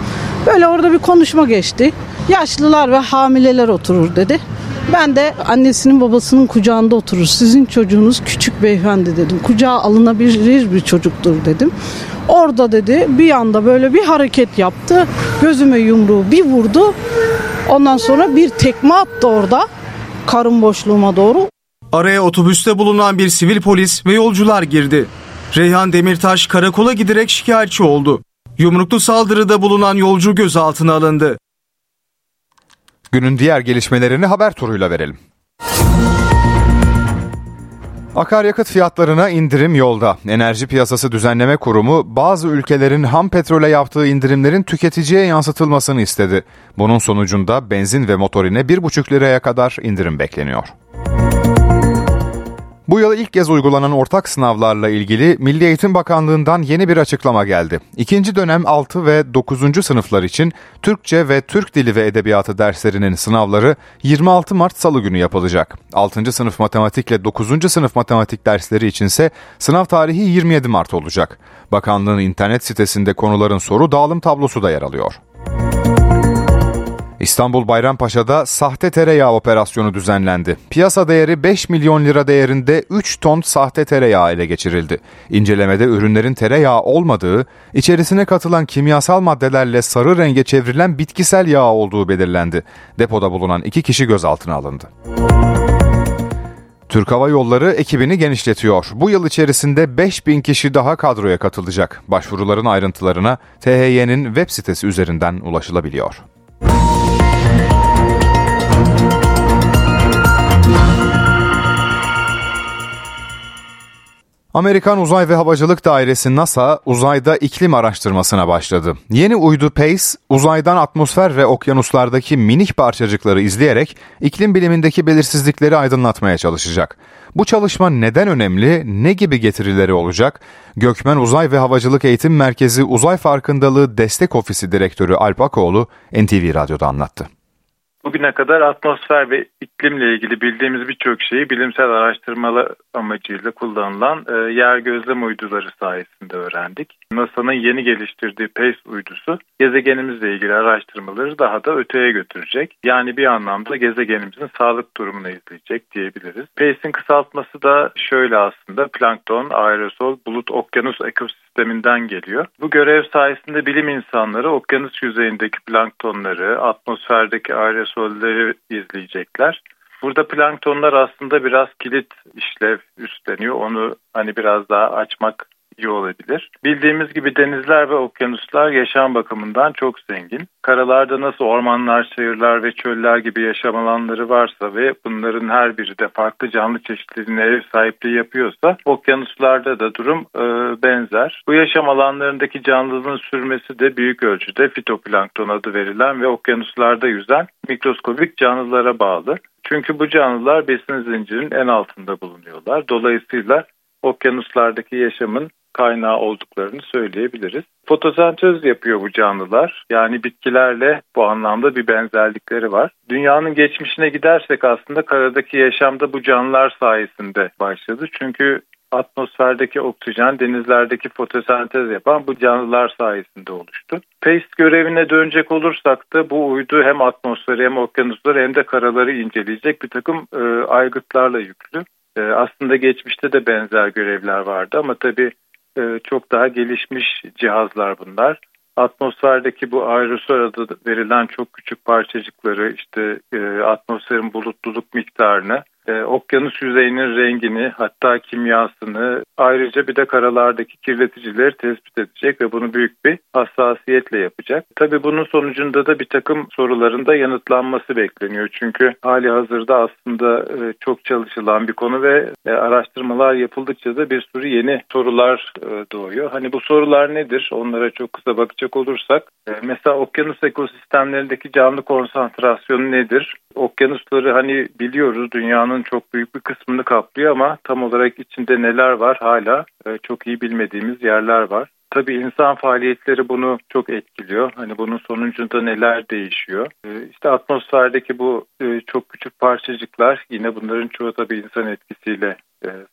Böyle orada bir konuşma geçti. Yaşlılar ve hamileler oturur dedi. Ben de annesinin babasının kucağında oturur. Sizin çocuğunuz küçük beyefendi dedim. Kucağa alınabilir bir çocuktur dedim. Orada dedi bir anda böyle bir hareket yaptı. Gözüme yumruğu bir vurdu. Ondan sonra bir tekme attı orada. Karın boşluğuma doğru. Araya otobüste bulunan bir sivil polis ve yolcular girdi. Reyhan Demirtaş karakola giderek şikayetçi oldu. Yumruklu saldırıda bulunan yolcu gözaltına alındı. Günün diğer gelişmelerini haber turuyla verelim. Akaryakıt fiyatlarına indirim yolda. Enerji Piyasası Düzenleme Kurumu bazı ülkelerin ham petrole yaptığı indirimlerin tüketiciye yansıtılmasını istedi. Bunun sonucunda benzin ve motorine 1,5 liraya kadar indirim bekleniyor. Bu yıl ilk kez uygulanan ortak sınavlarla ilgili Milli Eğitim Bakanlığı'ndan yeni bir açıklama geldi. İkinci dönem 6 ve 9. sınıflar için Türkçe ve Türk Dili ve Edebiyatı derslerinin sınavları 26 Mart Salı günü yapılacak. 6. sınıf matematik ile 9. sınıf matematik dersleri içinse sınav tarihi 27 Mart olacak. Bakanlığın internet sitesinde konuların soru dağılım tablosu da yer alıyor. İstanbul Bayrampaşa'da sahte tereyağı operasyonu düzenlendi. Piyasa değeri 5 milyon lira değerinde 3 ton sahte tereyağı ele geçirildi. İncelemede ürünlerin tereyağı olmadığı, içerisine katılan kimyasal maddelerle sarı renge çevrilen bitkisel yağ olduğu belirlendi. Depoda bulunan iki kişi gözaltına alındı. Türk Hava Yolları ekibini genişletiyor. Bu yıl içerisinde 5000 kişi daha kadroya katılacak. Başvuruların ayrıntılarına THY'nin web sitesi üzerinden ulaşılabiliyor. Bye. Amerikan Uzay ve Havacılık Dairesi NASA uzayda iklim araştırmasına başladı. Yeni uydu PACE uzaydan atmosfer ve okyanuslardaki minik parçacıkları izleyerek iklim bilimindeki belirsizlikleri aydınlatmaya çalışacak. Bu çalışma neden önemli, ne gibi getirileri olacak? Gökmen Uzay ve Havacılık Eğitim Merkezi Uzay Farkındalığı Destek Ofisi Direktörü Alp Akoğlu NTV Radyo'da anlattı. Bugüne kadar atmosfer ve iklimle ilgili bildiğimiz birçok şeyi bilimsel araştırmalar amacıyla kullanılan e, yer gözlem uyduları sayesinde öğrendik. NASA'nın yeni geliştirdiği PACE uydusu gezegenimizle ilgili araştırmaları daha da öteye götürecek. Yani bir anlamda gezegenimizin sağlık durumunu izleyecek diyebiliriz. PACE'in kısaltması da şöyle aslında plankton, aerosol, bulut, okyanus ekosisteminden geliyor. Bu görev sayesinde bilim insanları okyanus yüzeyindeki planktonları, atmosferdeki aerosolleri izleyecekler. Burada planktonlar aslında biraz kilit işlev üstleniyor. Onu hani biraz daha açmak iyi olabilir. Bildiğimiz gibi denizler ve okyanuslar yaşam bakımından çok zengin. Karalarda nasıl ormanlar, şehirler ve çöller gibi yaşam alanları varsa ve bunların her biri de farklı canlı çeşitlerine ev sahipliği yapıyorsa okyanuslarda da durum e, benzer. Bu yaşam alanlarındaki canlılığın sürmesi de büyük ölçüde fitoplankton adı verilen ve okyanuslarda yüzen mikroskobik canlılara bağlı. Çünkü bu canlılar besin zincirinin en altında bulunuyorlar. Dolayısıyla okyanuslardaki yaşamın kaynağı olduklarını söyleyebiliriz. Fotosentez yapıyor bu canlılar. Yani bitkilerle bu anlamda bir benzerlikleri var. Dünyanın geçmişine gidersek aslında karadaki yaşamda bu canlılar sayesinde başladı. Çünkü atmosferdeki oksijen denizlerdeki fotosentez yapan bu canlılar sayesinde oluştu. PACE görevine dönecek olursak da bu uydu hem atmosferi hem okyanusları hem de karaları inceleyecek bir takım e, aygıtlarla yüklü. E, aslında geçmişte de benzer görevler vardı ama tabii e, çok daha gelişmiş cihazlar bunlar. Atmosferdeki bu aerosol adı verilen çok küçük parçacıkları işte e, atmosferin bulutluluk miktarını e, okyanus yüzeyinin rengini hatta kimyasını ayrıca bir de karalardaki kirleticileri tespit edecek ve bunu büyük bir hassasiyetle yapacak. Tabii bunun sonucunda da bir takım soruların da yanıtlanması bekleniyor. Çünkü hali hazırda aslında e, çok çalışılan bir konu ve e, araştırmalar yapıldıkça da bir sürü yeni sorular e, doğuyor. Hani bu sorular nedir? Onlara çok kısa bakacak olursak e, mesela okyanus ekosistemlerindeki canlı konsantrasyonu nedir? Okyanusları hani biliyoruz dünyanın çok büyük bir kısmını kaplıyor ama tam olarak içinde neler var hala e, çok iyi bilmediğimiz yerler var. Tabii insan faaliyetleri bunu çok etkiliyor. Hani bunun sonucunda neler değişiyor? E, işte atmosferdeki bu e, çok küçük parçacıklar yine bunların çoğu tabii insan etkisiyle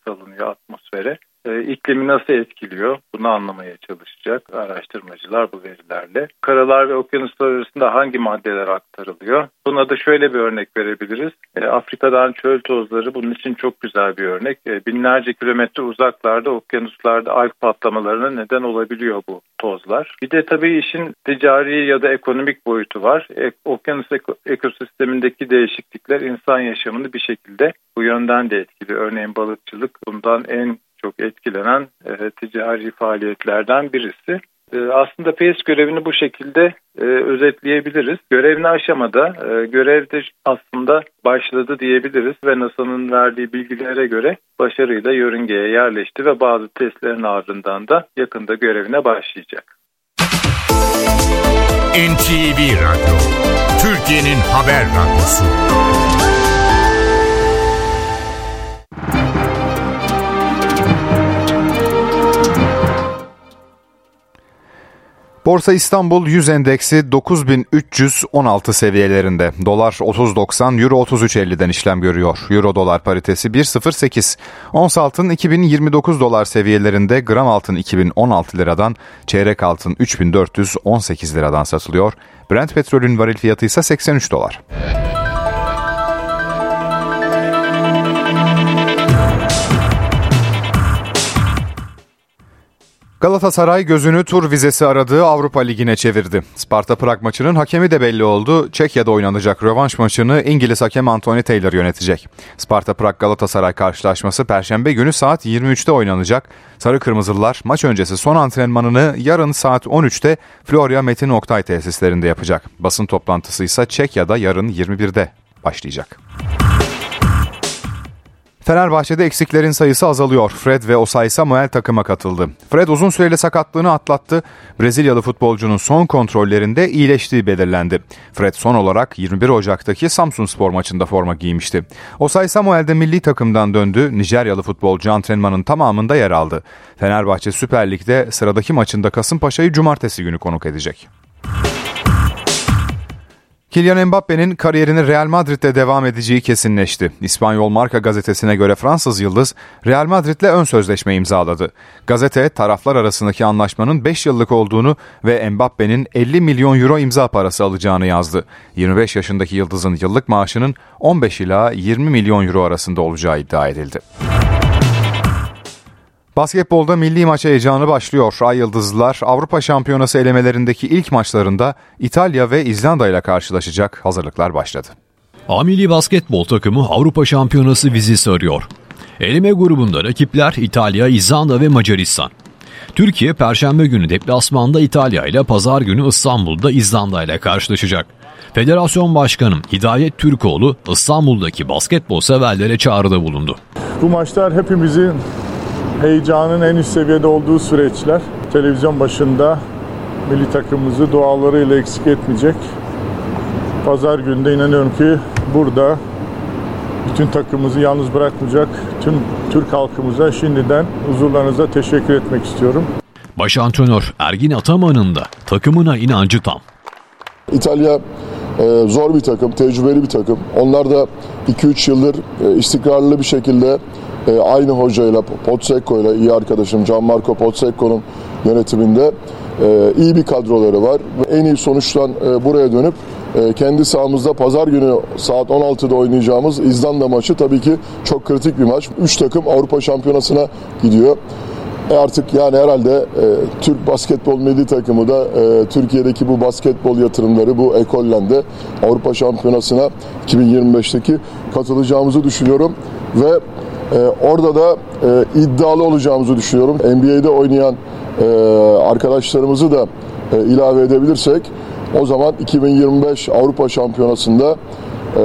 salınıyor atmosfere e, iklimi nasıl etkiliyor? Bunu anlamaya çalışacak araştırmacılar bu verilerle. Karalar ve okyanuslar arasında hangi maddeler aktarılıyor? Buna da şöyle bir örnek verebiliriz. E, Afrika'dan çöl tozları bunun için çok güzel bir örnek. E, binlerce kilometre uzaklarda okyanuslarda alg patlamalarına neden olabiliyor bu tozlar. Bir de tabii işin ticari ya da ekonomik boyutu var. E, okyanus ekosistemindeki değişiklikler insan yaşamını bir şekilde bu yönden de etkili. Örneğin balıkçılık bundan en çok etkilenen e, ticari faaliyetlerden birisi. E, aslında PES görevini bu şekilde e, özetleyebiliriz. Görevli aşamada e, görevde aslında başladı diyebiliriz ve NASA'nın verdiği bilgilere göre başarıyla yörüngeye yerleşti ve bazı testlerin ardından da yakında görevine başlayacak. NTV Radyo, Türkiye'nin haber radyosu. Borsa İstanbul 100 endeksi 9316 seviyelerinde. Dolar 30.90, Euro 33.50'den işlem görüyor. Euro dolar paritesi 1.08. Ons altın 2029 dolar seviyelerinde, gram altın 2016 liradan, çeyrek altın 3418 liradan satılıyor. Brent petrolün varil fiyatı ise 83 dolar. Galatasaray gözünü tur vizesi aradığı Avrupa Ligi'ne çevirdi. Sparta Prag maçının hakemi de belli oldu. Çekya'da oynanacak rövanş maçını İngiliz hakem Anthony Taylor yönetecek. Sparta Prag Galatasaray karşılaşması Perşembe günü saat 23'te oynanacak. Sarı Kırmızılılar maç öncesi son antrenmanını yarın saat 13'te Florya Metin Oktay tesislerinde yapacak. Basın toplantısı ise Çekya'da yarın 21'de başlayacak. Fenerbahçe'de eksiklerin sayısı azalıyor. Fred ve Osay Samuel takıma katıldı. Fred uzun süreli sakatlığını atlattı. Brezilyalı futbolcunun son kontrollerinde iyileştiği belirlendi. Fred son olarak 21 Ocak'taki Samsun Spor maçında forma giymişti. Osay Samuel de milli takımdan döndü. Nijeryalı futbolcu antrenmanın tamamında yer aldı. Fenerbahçe Süper Lig'de sıradaki maçında Kasımpaşa'yı cumartesi günü konuk edecek. Kylian Mbappe'nin kariyerinin Real Madrid'de devam edeceği kesinleşti. İspanyol Marka gazetesine göre Fransız Yıldız Real Madrid'le ön sözleşme imzaladı. Gazete taraflar arasındaki anlaşmanın 5 yıllık olduğunu ve Mbappe'nin 50 milyon euro imza parası alacağını yazdı. 25 yaşındaki Yıldız'ın yıllık maaşının 15 ila 20 milyon euro arasında olacağı iddia edildi. Basketbolda milli maç heyecanı başlıyor. Ay Yıldızlılar Avrupa Şampiyonası elemelerindeki ilk maçlarında İtalya ve İzlanda ile karşılaşacak. Hazırlıklar başladı. A milli basketbol takımı Avrupa Şampiyonası vizesi arıyor. Eleme grubunda rakipler İtalya, İzlanda ve Macaristan. Türkiye Perşembe günü deplasmanda İtalya ile Pazar günü İstanbul'da İzlanda ile karşılaşacak. Federasyon Başkanı Hidayet Türkoğlu İstanbul'daki basketbol severlere çağrıda bulundu. Bu maçlar hepimizin heyecanın en üst seviyede olduğu süreçler. Televizyon başında milli takımımızı dualarıyla eksik etmeyecek. Pazar günde inanıyorum ki burada bütün takımımızı yalnız bırakmayacak tüm Türk halkımıza şimdiden huzurlarınıza teşekkür etmek istiyorum. Baş antrenör Ergin Ataman'ın da takımına inancı tam. İtalya e, zor bir takım, tecrübeli bir takım. Onlar da 2-3 yıldır e, istikrarlı bir şekilde e, aynı hocayla, Potsecco'yla iyi arkadaşım Gianmarco Potsecco'nun yönetiminde e, iyi bir kadroları var. En iyi sonuçtan e, buraya dönüp e, kendi sahamızda pazar günü saat 16'da oynayacağımız İzlanda maçı tabii ki çok kritik bir maç. 3 takım Avrupa Şampiyonası'na gidiyor. E artık yani herhalde e, Türk basketbol milli takımı da e, Türkiye'deki bu basketbol yatırımları bu ekolle Avrupa Şampiyonası'na 2025'teki katılacağımızı düşünüyorum ve e, orada da e, iddialı olacağımızı düşünüyorum. NBA'de oynayan e, arkadaşlarımızı da e, ilave edebilirsek o zaman 2025 Avrupa Şampiyonası'nda e,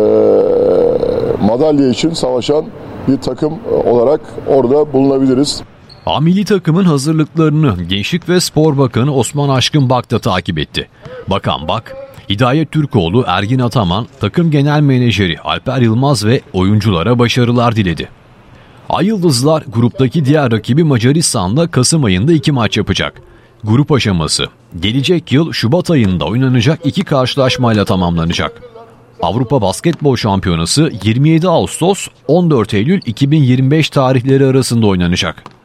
madalya için savaşan bir takım olarak orada bulunabiliriz. A milli takımın hazırlıklarını Gençlik ve Spor Bakanı Osman Aşkın Bak da takip etti. Bakan Bak, Hidayet Türkoğlu, Ergin Ataman, takım genel menajeri Alper Yılmaz ve oyunculara başarılar diledi. Ay Yıldızlar gruptaki diğer rakibi Macaristan'la Kasım ayında iki maç yapacak. Grup aşaması gelecek yıl Şubat ayında oynanacak iki karşılaşmayla tamamlanacak. Avrupa Basketbol Şampiyonası 27 Ağustos 14 Eylül 2025 tarihleri arasında oynanacak.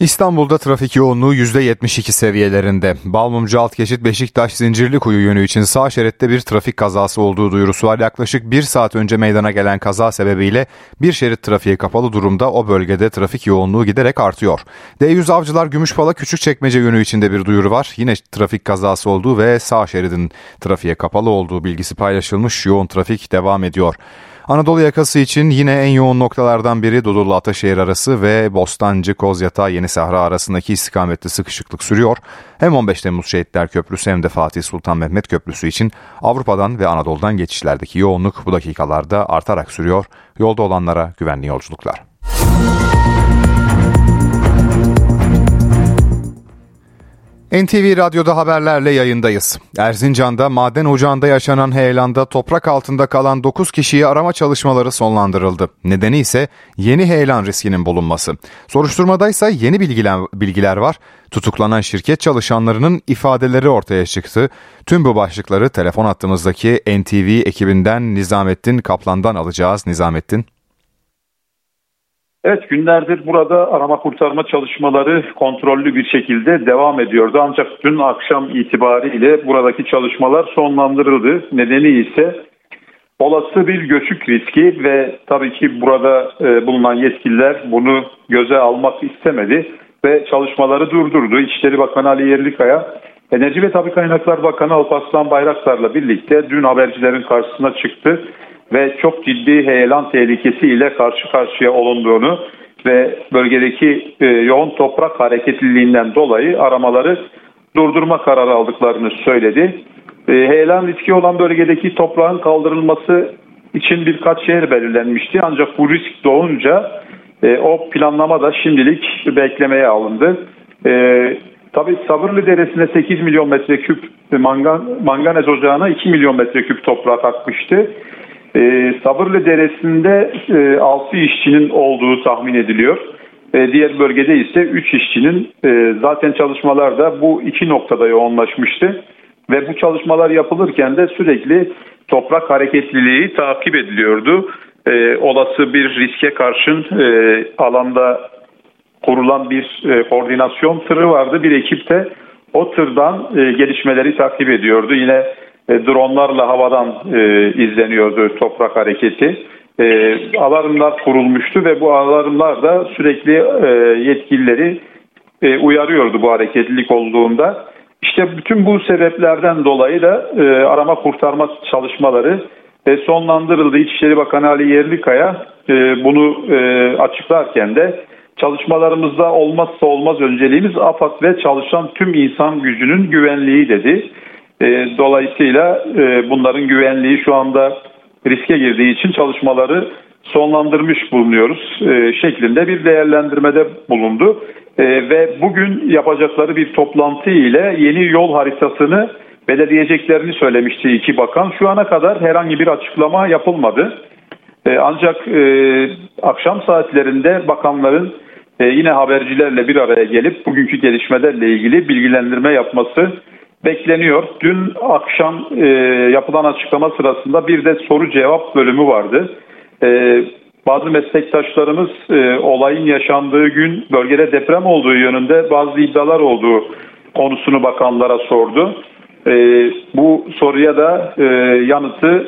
İstanbul'da trafik yoğunluğu %72 seviyelerinde. Balmumcu alt geçit Beşiktaş Zincirlikuyu yönü için sağ şeritte bir trafik kazası olduğu duyurusu var. Yaklaşık bir saat önce meydana gelen kaza sebebiyle bir şerit trafiğe kapalı durumda o bölgede trafik yoğunluğu giderek artıyor. D100 Avcılar Gümüşpala Küçükçekmece yönü içinde bir duyuru var. Yine trafik kazası olduğu ve sağ şeridin trafiğe kapalı olduğu bilgisi paylaşılmış. Yoğun trafik devam ediyor. Anadolu yakası için yine en yoğun noktalardan biri Dodurlu Ataşehir arası ve Bostancı Kozyatağı Yeni Sahra arasındaki istikametli sıkışıklık sürüyor. Hem 15 Temmuz Şehitler Köprüsü hem de Fatih Sultan Mehmet Köprüsü için Avrupa'dan ve Anadolu'dan geçişlerdeki yoğunluk bu dakikalarda artarak sürüyor. Yolda olanlara güvenli yolculuklar. NTV Radyo'da haberlerle yayındayız. Erzincan'da maden ocağında yaşanan heyelanda toprak altında kalan 9 kişiyi arama çalışmaları sonlandırıldı. Nedeni ise yeni heyelan riskinin bulunması. Soruşturmada ise yeni bilgiler, bilgiler var. Tutuklanan şirket çalışanlarının ifadeleri ortaya çıktı. Tüm bu başlıkları telefon hattımızdaki NTV ekibinden Nizamettin Kaplan'dan alacağız. Nizamettin. Evet günlerdir burada arama kurtarma çalışmaları kontrollü bir şekilde devam ediyordu. Ancak dün akşam itibariyle buradaki çalışmalar sonlandırıldı. Nedeni ise olası bir göçük riski ve tabii ki burada e, bulunan yetkililer bunu göze almak istemedi ve çalışmaları durdurdu. İçişleri Bakanı Ali Yerlikaya, Enerji ve Tabi Kaynaklar Bakanı Alparslan Bayraktar'la birlikte dün habercilerin karşısına çıktı ve çok ciddi heyelan tehlikesiyle karşı karşıya olunduğunu ve bölgedeki e, yoğun toprak hareketliliğinden dolayı aramaları durdurma kararı aldıklarını söyledi. E, heyelan riski olan bölgedeki toprağın kaldırılması için birkaç şehir belirlenmişti. Ancak bu risk doğunca e, o planlama da şimdilik beklemeye alındı. Tabii Sabırlı Deresi'ne 8 milyon metreküp mangan, manganez ocağına 2 milyon metreküp toprak akmıştı. E, Sabırlı Deresi'nde e, 6 işçinin olduğu tahmin ediliyor. E, diğer bölgede ise 3 işçinin e, zaten çalışmalar da bu iki noktada yoğunlaşmıştı. Ve bu çalışmalar yapılırken de sürekli toprak hareketliliği takip ediliyordu. E, olası bir riske karşın e, alanda kurulan bir e, koordinasyon tırı vardı. Bir ekip de o tırdan e, gelişmeleri takip ediyordu. Yine e, dronlarla havadan e, izleniyordu toprak hareketi. E, alarmlar kurulmuştu ve bu alarmlar da sürekli e, yetkilileri e, uyarıyordu bu hareketlilik olduğunda. İşte bütün bu sebeplerden dolayı da e, arama kurtarma çalışmaları e, sonlandırıldı. İçişleri Bakanı Ali Yerlikaya e, bunu e, açıklarken de çalışmalarımızda olmazsa olmaz önceliğimiz AFAD ve çalışan tüm insan gücünün güvenliği dedi. E, dolayısıyla e, bunların güvenliği şu anda riske girdiği için çalışmaları sonlandırmış bulunuyoruz e, şeklinde bir değerlendirmede bulundu. Ve bugün yapacakları bir toplantı ile yeni yol haritasını belirleyeceklerini söylemişti iki bakan. Şu ana kadar herhangi bir açıklama yapılmadı. Ancak akşam saatlerinde bakanların yine habercilerle bir araya gelip bugünkü gelişmelerle ilgili bilgilendirme yapması bekleniyor. Dün akşam e, yapılan açıklama sırasında bir de soru cevap bölümü vardı. E, bazı meslektaşlarımız e, olayın yaşandığı gün bölgede deprem olduğu yönünde bazı iddialar olduğu konusunu bakanlara sordu. E, bu soruya da e, yanıtı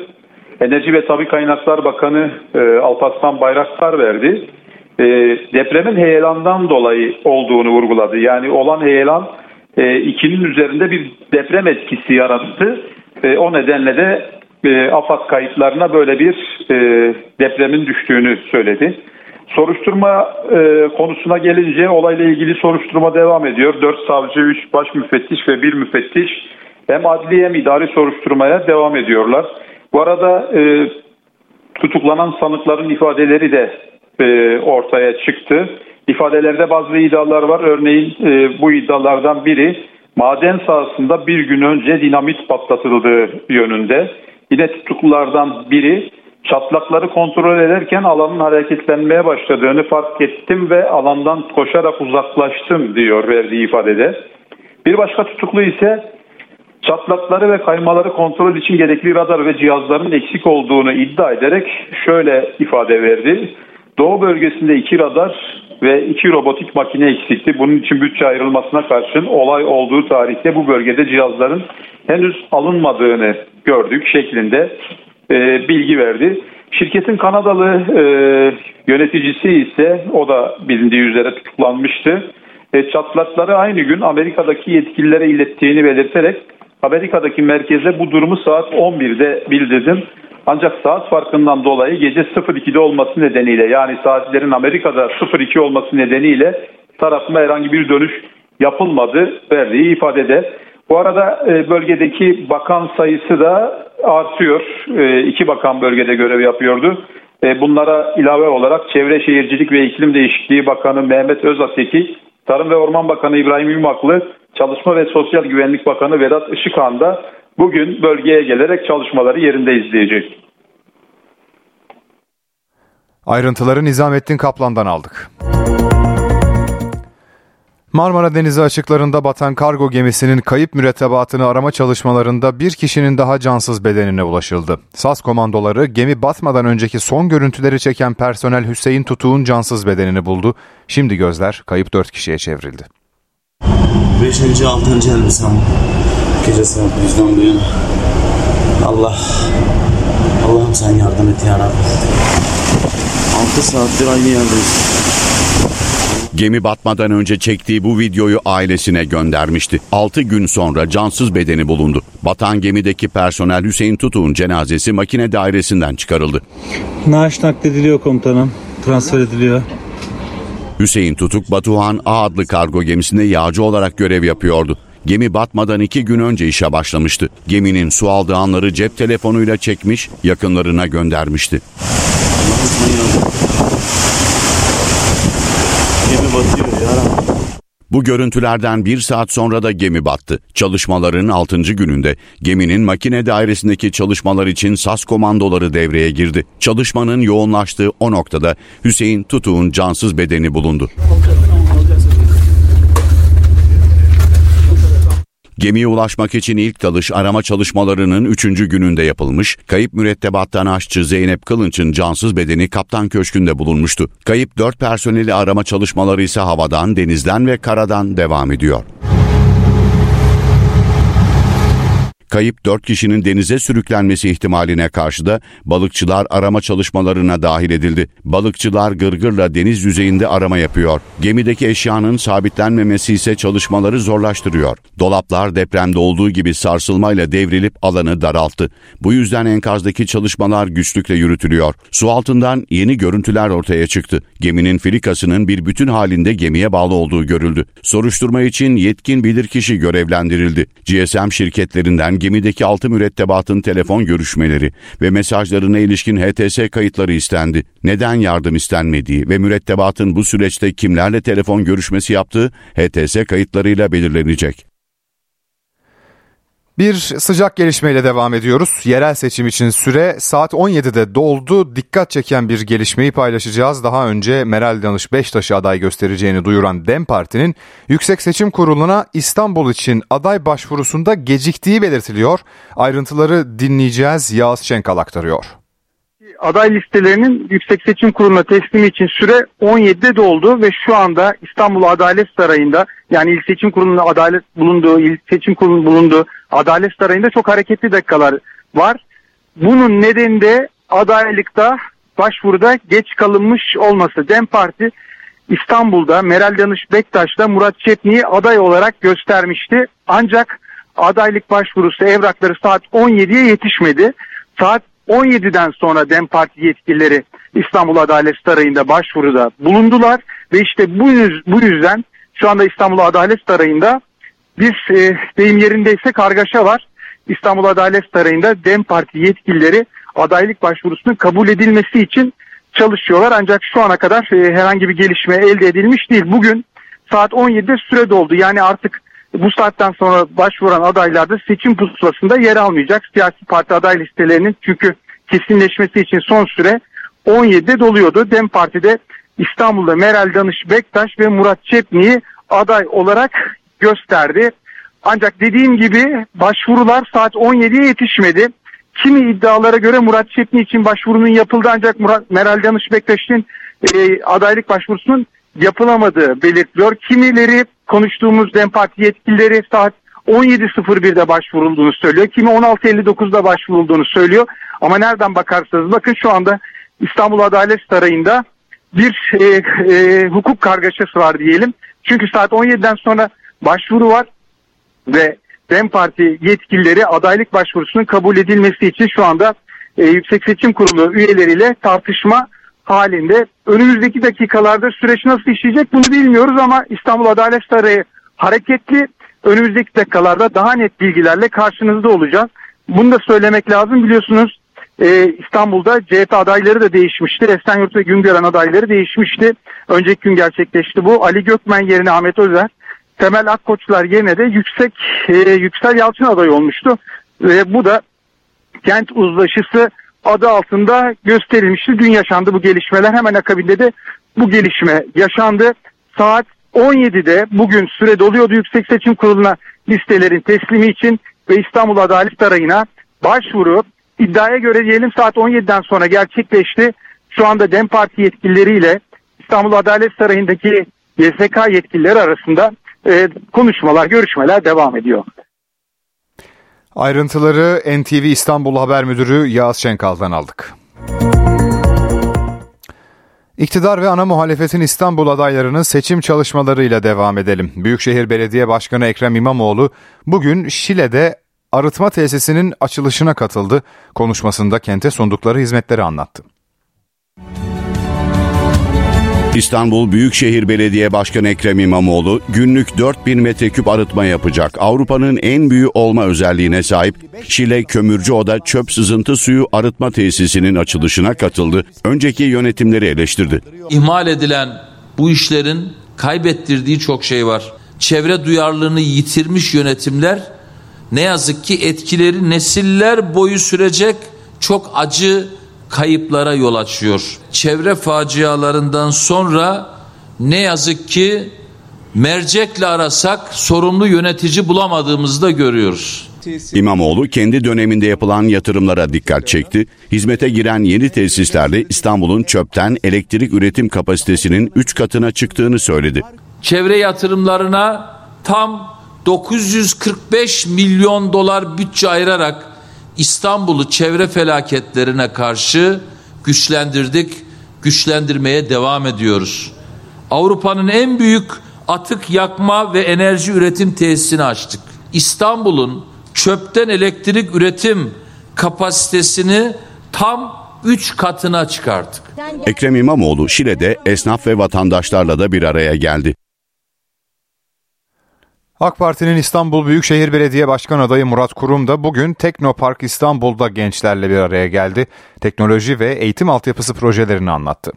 Enerji ve Tabi Kaynaklar Bakanı e, Alparslan Bayraktar verdi. E, depremin heyelandan dolayı olduğunu vurguladı. Yani olan heyelan e, ikinin üzerinde bir deprem etkisi yarattı. E, o nedenle de e, AFAD kayıtlarına böyle bir e, depremin düştüğünü söyledi. Soruşturma e, konusuna gelince olayla ilgili soruşturma devam ediyor. 4 savcı, 3 baş müfettiş ve 1 müfettiş hem adli hem idari soruşturmaya devam ediyorlar. Bu arada tutuklanan sanıkların ifadeleri de ortaya çıktı. İfadelerde bazı iddialar var. Örneğin e, bu iddialardan biri maden sahasında bir gün önce dinamit patlatıldığı yönünde. Yine tutuklulardan biri çatlakları kontrol ederken alanın hareketlenmeye başladığını fark ettim ve alandan koşarak uzaklaştım diyor verdiği ifadede. Bir başka tutuklu ise çatlakları ve kaymaları kontrol için gerekli radar ve cihazların eksik olduğunu iddia ederek şöyle ifade verdi. Doğu bölgesinde iki radar ve iki robotik makine eksikti. Bunun için bütçe ayrılmasına karşın olay olduğu tarihte bu bölgede cihazların henüz alınmadığını gördük şeklinde e, bilgi verdi. Şirketin Kanadalı e, yöneticisi ise o da bilindiği üzere tutuklanmıştı. E, çatlakları aynı gün Amerika'daki yetkililere ilettiğini belirterek Amerika'daki merkeze bu durumu saat 11'de bildirdim. Ancak saat farkından dolayı gece 02'de olması nedeniyle yani saatlerin Amerika'da 02 olması nedeniyle tarafıma herhangi bir dönüş yapılmadı verdiği ifadede. Bu arada e, bölgedeki bakan sayısı da artıyor. E, iki bakan bölgede görev yapıyordu. E, bunlara ilave olarak Çevre Şehircilik ve İklim Değişikliği Bakanı Mehmet Özateki, Tarım ve Orman Bakanı İbrahim Yumaklı, Çalışma ve Sosyal Güvenlik Bakanı Vedat Işıkhan da bugün bölgeye gelerek çalışmaları yerinde izleyecek. Ayrıntıları Nizamettin Kaplan'dan aldık. Marmara Denizi açıklarında batan kargo gemisinin kayıp mürettebatını arama çalışmalarında bir kişinin daha cansız bedenine ulaşıldı. SAS komandoları gemi batmadan önceki son görüntüleri çeken personel Hüseyin Tutuk'un cansız bedenini buldu. Şimdi gözler kayıp 4 kişiye çevrildi. 5. 6. elbisem gecesi bizden bu yana. Allah Allah'ım sen yardım et ya Rabbi. 6 saattir aynı yerdeyiz. Gemi batmadan önce çektiği bu videoyu ailesine göndermişti. 6 gün sonra cansız bedeni bulundu. Batan gemideki personel Hüseyin Tutuk'un cenazesi makine dairesinden çıkarıldı. Naaş naklediliyor komutanım. Transfer ediliyor. Hüseyin Tutuk Batuhan A adlı kargo gemisinde yağcı olarak görev yapıyordu. Gemi batmadan iki gün önce işe başlamıştı. Geminin su aldığı anları cep telefonuyla çekmiş, yakınlarına göndermişti. Gemi batıyor ya Bu görüntülerden bir saat sonra da gemi battı. Çalışmaların 6. gününde geminin makine dairesindeki çalışmalar için SAS komandoları devreye girdi. Çalışmanın yoğunlaştığı o noktada Hüseyin Tutuk'un cansız bedeni bulundu. Gemiye ulaşmak için ilk dalış arama çalışmalarının 3. gününde yapılmış. Kayıp mürettebattan aşçı Zeynep Kılınç'ın cansız bedeni kaptan köşkünde bulunmuştu. Kayıp 4 personeli arama çalışmaları ise havadan, denizden ve karadan devam ediyor. Kayıp 4 kişinin denize sürüklenmesi ihtimaline karşı da balıkçılar arama çalışmalarına dahil edildi. Balıkçılar gırgırla deniz yüzeyinde arama yapıyor. Gemideki eşyanın sabitlenmemesi ise çalışmaları zorlaştırıyor. Dolaplar depremde olduğu gibi sarsılmayla devrilip alanı daralttı. Bu yüzden enkazdaki çalışmalar güçlükle yürütülüyor. Su altından yeni görüntüler ortaya çıktı. Geminin filikasının bir bütün halinde gemiye bağlı olduğu görüldü. Soruşturma için yetkin bilirkişi görevlendirildi. GSM şirketlerinden gemideki altı mürettebatın telefon görüşmeleri ve mesajlarına ilişkin HTS kayıtları istendi. Neden yardım istenmediği ve mürettebatın bu süreçte kimlerle telefon görüşmesi yaptığı HTS kayıtlarıyla belirlenecek. Bir sıcak gelişmeyle devam ediyoruz. Yerel seçim için süre saat 17'de doldu. Dikkat çeken bir gelişmeyi paylaşacağız. Daha önce Meral Danış Beştaş'ı aday göstereceğini duyuran DEM Parti'nin Yüksek Seçim Kurulu'na İstanbul için aday başvurusunda geciktiği belirtiliyor. Ayrıntıları dinleyeceğiz. Yağız Şenkal aktarıyor. Aday listelerinin Yüksek Seçim Kurulu'na teslimi için süre 17'de doldu ve şu anda İstanbul Adalet Sarayı'nda yani İl Seçim Kurulu'nun adalet bulunduğu, İl Seçim Kurulu'nun bulunduğu Adalet Sarayı'nda çok hareketli dakikalar var. Bunun nedeni de adaylıkta başvuruda geç kalınmış olması. DEM Parti İstanbul'da Meral Danış Bektaş'la Murat Çetni'yi aday olarak göstermişti. Ancak adaylık başvurusu evrakları saat 17'ye yetişmedi. Saat 17'den sonra DEM Parti yetkilileri İstanbul Adalet Sarayı'nda başvuruda bulundular ve işte bu, yüz, bu yüzden şu anda İstanbul Adalet Sarayı'nda bir e, deyim yerindeyse kargaşa var. İstanbul Adalet Sarayı'nda DEM Parti yetkilileri adaylık başvurusunun kabul edilmesi için çalışıyorlar. Ancak şu ana kadar e, herhangi bir gelişme elde edilmiş değil. Bugün saat 17'de süre doldu. Yani artık bu saatten sonra başvuran adaylar da seçim pusulasında yer almayacak. Siyasi parti aday listelerinin çünkü kesinleşmesi için son süre 17'de doluyordu. DEM Parti'de İstanbul'da Meral Danış Bektaş ve Murat Çepni'yi aday olarak gösterdi. Ancak dediğim gibi başvurular saat 17'ye yetişmedi. Kimi iddialara göre Murat Çepni için başvurunun yapıldı ancak Murat, Meral Danış Bektaş'ın e, adaylık başvurusunun yapılamadığı belirtiliyor. Kimileri konuştuğumuz DEM Parti yetkilileri saat 17.01'de başvurulduğunu söylüyor. Kimi 16.59'da başvurulduğunu söylüyor. Ama nereden bakarsanız bakın şu anda İstanbul Adalet Sarayı'nda bir e, e, hukuk kargaşası var diyelim. Çünkü saat 17'den sonra başvuru var ve DEM Parti yetkilileri adaylık başvurusunun kabul edilmesi için şu anda e, Yüksek Seçim Kurulu üyeleriyle tartışma halinde. Önümüzdeki dakikalarda süreç nasıl işleyecek bunu bilmiyoruz ama İstanbul Adalet Sarayı hareketli. Önümüzdeki dakikalarda daha net bilgilerle karşınızda olacağız. Bunu da söylemek lazım biliyorsunuz e, İstanbul'da CHP adayları da değişmişti. Esenyurt ve Güngören adayları değişmişti. Önceki gün gerçekleşti bu. Ali Gökmen yerine Ahmet Özer Temel Akkoçlar yerine de yüksek e, Yüksel Yalçın aday olmuştu. Ve bu da kent uzlaşısı adı altında gösterilmişti. Dün yaşandı bu gelişmeler. Hemen akabinde de bu gelişme yaşandı. Saat 17'de bugün süre doluyordu Yüksek Seçim Kurulu'na listelerin teslimi için ve İstanbul Adalet Sarayı'na başvuru iddiaya göre diyelim saat 17'den sonra gerçekleşti. Şu anda DEM Parti yetkilileriyle İstanbul Adalet Sarayı'ndaki YSK yetkilileri arasında e, konuşmalar, görüşmeler devam ediyor. Ayrıntıları NTV İstanbul Haber Müdürü Yağız Şenkal'dan aldık. İktidar ve ana muhalefetin İstanbul adaylarının seçim çalışmalarıyla devam edelim. Büyükşehir Belediye Başkanı Ekrem İmamoğlu bugün Şile'de arıtma tesisinin açılışına katıldı. Konuşmasında kente sundukları hizmetleri anlattı. İstanbul Büyükşehir Belediye Başkanı Ekrem İmamoğlu günlük 4000 metreküp arıtma yapacak. Avrupa'nın en büyüğü olma özelliğine sahip Şile Kömürcü Oda çöp sızıntı suyu arıtma tesisinin açılışına katıldı. Önceki yönetimleri eleştirdi. İhmal edilen bu işlerin kaybettirdiği çok şey var. Çevre duyarlılığını yitirmiş yönetimler ne yazık ki etkileri nesiller boyu sürecek çok acı kayıplara yol açıyor. Çevre facialarından sonra ne yazık ki mercekle arasak sorumlu yönetici bulamadığımızı da görüyoruz. İmamoğlu kendi döneminde yapılan yatırımlara dikkat çekti. Hizmete giren yeni tesislerle İstanbul'un çöpten elektrik üretim kapasitesinin 3 katına çıktığını söyledi. Çevre yatırımlarına tam 945 milyon dolar bütçe ayırarak İstanbul'u çevre felaketlerine karşı güçlendirdik, güçlendirmeye devam ediyoruz. Avrupa'nın en büyük atık yakma ve enerji üretim tesisini açtık. İstanbul'un çöpten elektrik üretim kapasitesini tam 3 katına çıkarttık. Ekrem İmamoğlu Şile'de esnaf ve vatandaşlarla da bir araya geldi. AK Parti'nin İstanbul Büyükşehir Belediye Başkan adayı Murat Kurum da bugün Teknopark İstanbul'da gençlerle bir araya geldi. Teknoloji ve eğitim altyapısı projelerini anlattı.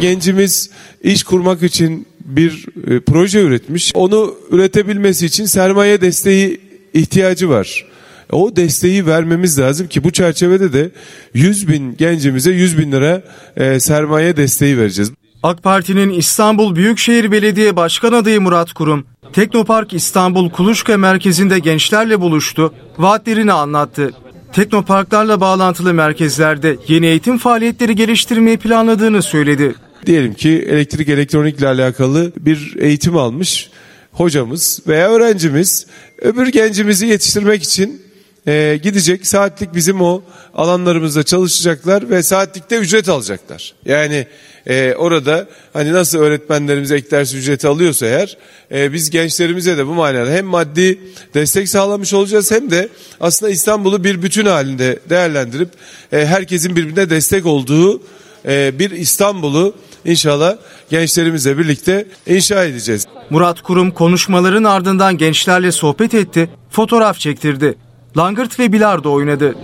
Gencimiz iş kurmak için bir e, proje üretmiş. Onu üretebilmesi için sermaye desteği ihtiyacı var. O desteği vermemiz lazım ki bu çerçevede de 100 bin gencimize 100 bin lira e, sermaye desteği vereceğiz. AK Parti'nin İstanbul Büyükşehir Belediye Başkan adayı Murat Kurum, Teknopark İstanbul Kuluçka merkezinde gençlerle buluştu, vaatlerini anlattı. Teknoparklarla bağlantılı merkezlerde yeni eğitim faaliyetleri geliştirmeyi planladığını söyledi. Diyelim ki elektrik elektronikle alakalı bir eğitim almış hocamız veya öğrencimiz öbür gencimizi yetiştirmek için e, gidecek saatlik bizim o alanlarımızda çalışacaklar ve saatlikte ücret alacaklar. Yani e, orada hani nasıl öğretmenlerimiz ek ders ücreti alıyorsa eğer e, biz gençlerimize de bu manada hem maddi destek sağlamış olacağız hem de aslında İstanbul'u bir bütün halinde değerlendirip e, herkesin birbirine destek olduğu e, bir İstanbul'u inşallah gençlerimizle birlikte inşa edeceğiz. Murat Kurum konuşmaların ardından gençlerle sohbet etti, fotoğraf çektirdi. Langırt ve bilardo oynadı.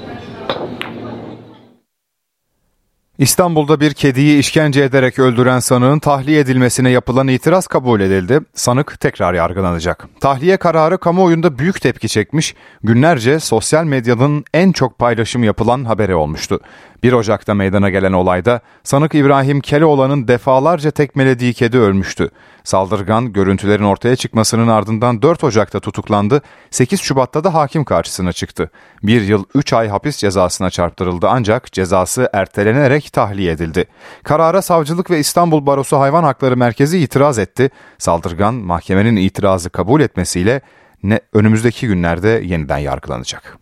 İstanbul'da bir kediyi işkence ederek öldüren sanığın tahliye edilmesine yapılan itiraz kabul edildi. Sanık tekrar yargılanacak. Tahliye kararı kamuoyunda büyük tepki çekmiş, günlerce sosyal medyanın en çok paylaşım yapılan haberi olmuştu. 1 Ocak'ta meydana gelen olayda sanık İbrahim Keloğlan'ın defalarca tekmelediği kedi ölmüştü. Saldırgan görüntülerin ortaya çıkmasının ardından 4 Ocak'ta tutuklandı, 8 Şubat'ta da hakim karşısına çıktı. 1 yıl 3 ay hapis cezasına çarptırıldı ancak cezası ertelenerek tahliye edildi. Karara Savcılık ve İstanbul Barosu Hayvan Hakları Merkezi itiraz etti. Saldırgan mahkemenin itirazı kabul etmesiyle ne önümüzdeki günlerde yeniden yargılanacak.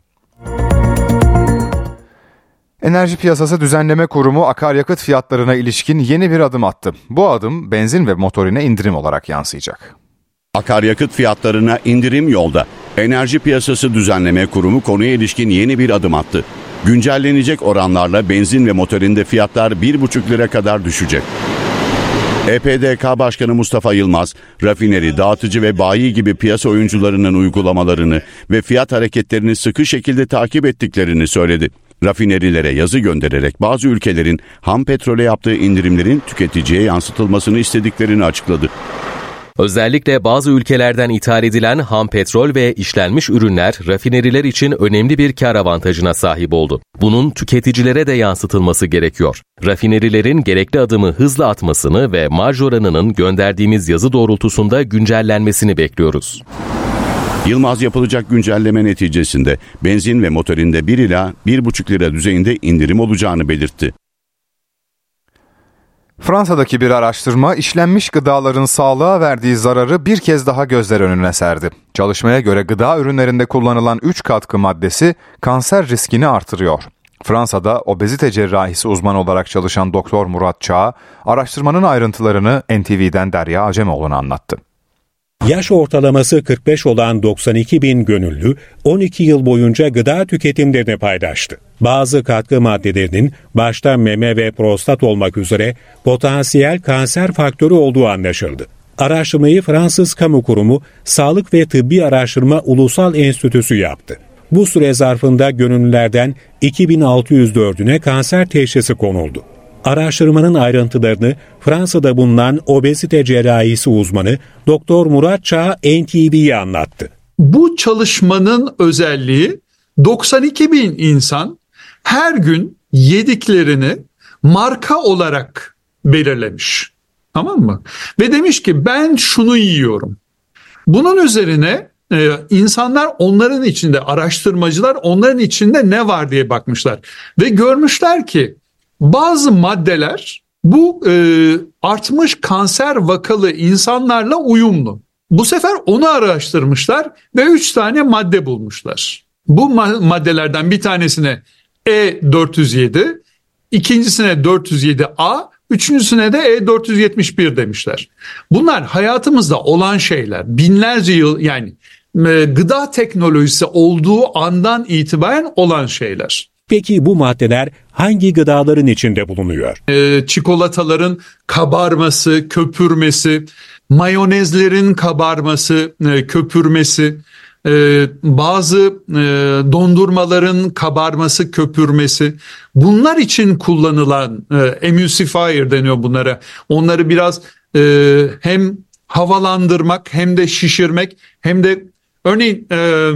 Enerji Piyasası Düzenleme Kurumu akaryakıt fiyatlarına ilişkin yeni bir adım attı. Bu adım benzin ve motorine indirim olarak yansıyacak. Akaryakıt fiyatlarına indirim yolda. Enerji Piyasası Düzenleme Kurumu konuya ilişkin yeni bir adım attı. Güncellenecek oranlarla benzin ve motorinde fiyatlar 1,5 lira kadar düşecek. EPDK Başkanı Mustafa Yılmaz, rafineri, dağıtıcı ve bayi gibi piyasa oyuncularının uygulamalarını ve fiyat hareketlerini sıkı şekilde takip ettiklerini söyledi. Rafinerilere yazı göndererek bazı ülkelerin ham petrole yaptığı indirimlerin tüketiciye yansıtılmasını istediklerini açıkladı. Özellikle bazı ülkelerden ithal edilen ham petrol ve işlenmiş ürünler rafineriler için önemli bir kar avantajına sahip oldu. Bunun tüketicilere de yansıtılması gerekiyor. Rafinerilerin gerekli adımı hızla atmasını ve marj oranının gönderdiğimiz yazı doğrultusunda güncellenmesini bekliyoruz. Yılmaz yapılacak güncelleme neticesinde benzin ve motorinde 1 ila 1,5 lira düzeyinde indirim olacağını belirtti. Fransa'daki bir araştırma işlenmiş gıdaların sağlığa verdiği zararı bir kez daha gözler önüne serdi. Çalışmaya göre gıda ürünlerinde kullanılan 3 katkı maddesi kanser riskini artırıyor. Fransa'da obezite cerrahisi uzmanı olarak çalışan Doktor Murat Çağ, araştırmanın ayrıntılarını NTV'den Derya Acemoğlu'na anlattı. Yaş ortalaması 45 olan 92 bin gönüllü 12 yıl boyunca gıda tüketimlerini paylaştı. Bazı katkı maddelerinin başta meme ve prostat olmak üzere potansiyel kanser faktörü olduğu anlaşıldı. Araştırmayı Fransız Kamu Kurumu Sağlık ve Tıbbi Araştırma Ulusal Enstitüsü yaptı. Bu süre zarfında gönüllülerden 2604'üne kanser teşhisi konuldu. Araştırmanın ayrıntılarını Fransa'da bulunan obezite cerrahisi uzmanı Doktor Murat Çağ NTV'ye anlattı. Bu çalışmanın özelliği 92 bin insan her gün yediklerini marka olarak belirlemiş. Tamam mı? Ve demiş ki ben şunu yiyorum. Bunun üzerine e, insanlar onların içinde araştırmacılar onların içinde ne var diye bakmışlar. Ve görmüşler ki bazı maddeler bu e, artmış kanser vakalı insanlarla uyumlu. Bu sefer onu araştırmışlar ve 3 tane madde bulmuşlar. Bu maddelerden bir tanesine E407, ikincisine 407A, üçüncüsüne de E471 demişler. Bunlar hayatımızda olan şeyler. Binlerce yıl yani e, gıda teknolojisi olduğu andan itibaren olan şeyler. Peki bu maddeler hangi gıdaların içinde bulunuyor? Ee, çikolataların kabarması, köpürmesi, mayonezlerin kabarması, e, köpürmesi, e, bazı e, dondurmaların kabarması, köpürmesi. Bunlar için kullanılan e, emulsifier deniyor bunlara. Onları biraz e, hem havalandırmak hem de şişirmek hem de örneğin e,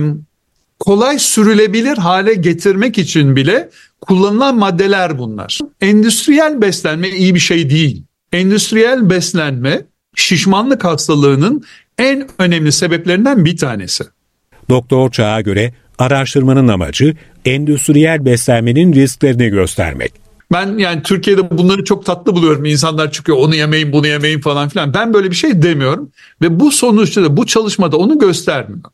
kolay sürülebilir hale getirmek için bile kullanılan maddeler bunlar. Endüstriyel beslenme iyi bir şey değil. Endüstriyel beslenme şişmanlık hastalığının en önemli sebeplerinden bir tanesi. Doktor Çağ'a göre araştırmanın amacı endüstriyel beslenmenin risklerini göstermek. Ben yani Türkiye'de bunları çok tatlı buluyorum. İnsanlar çıkıyor onu yemeyin bunu yemeyin falan filan. Ben böyle bir şey demiyorum. Ve bu sonuçta da bu çalışmada onu göstermiyor.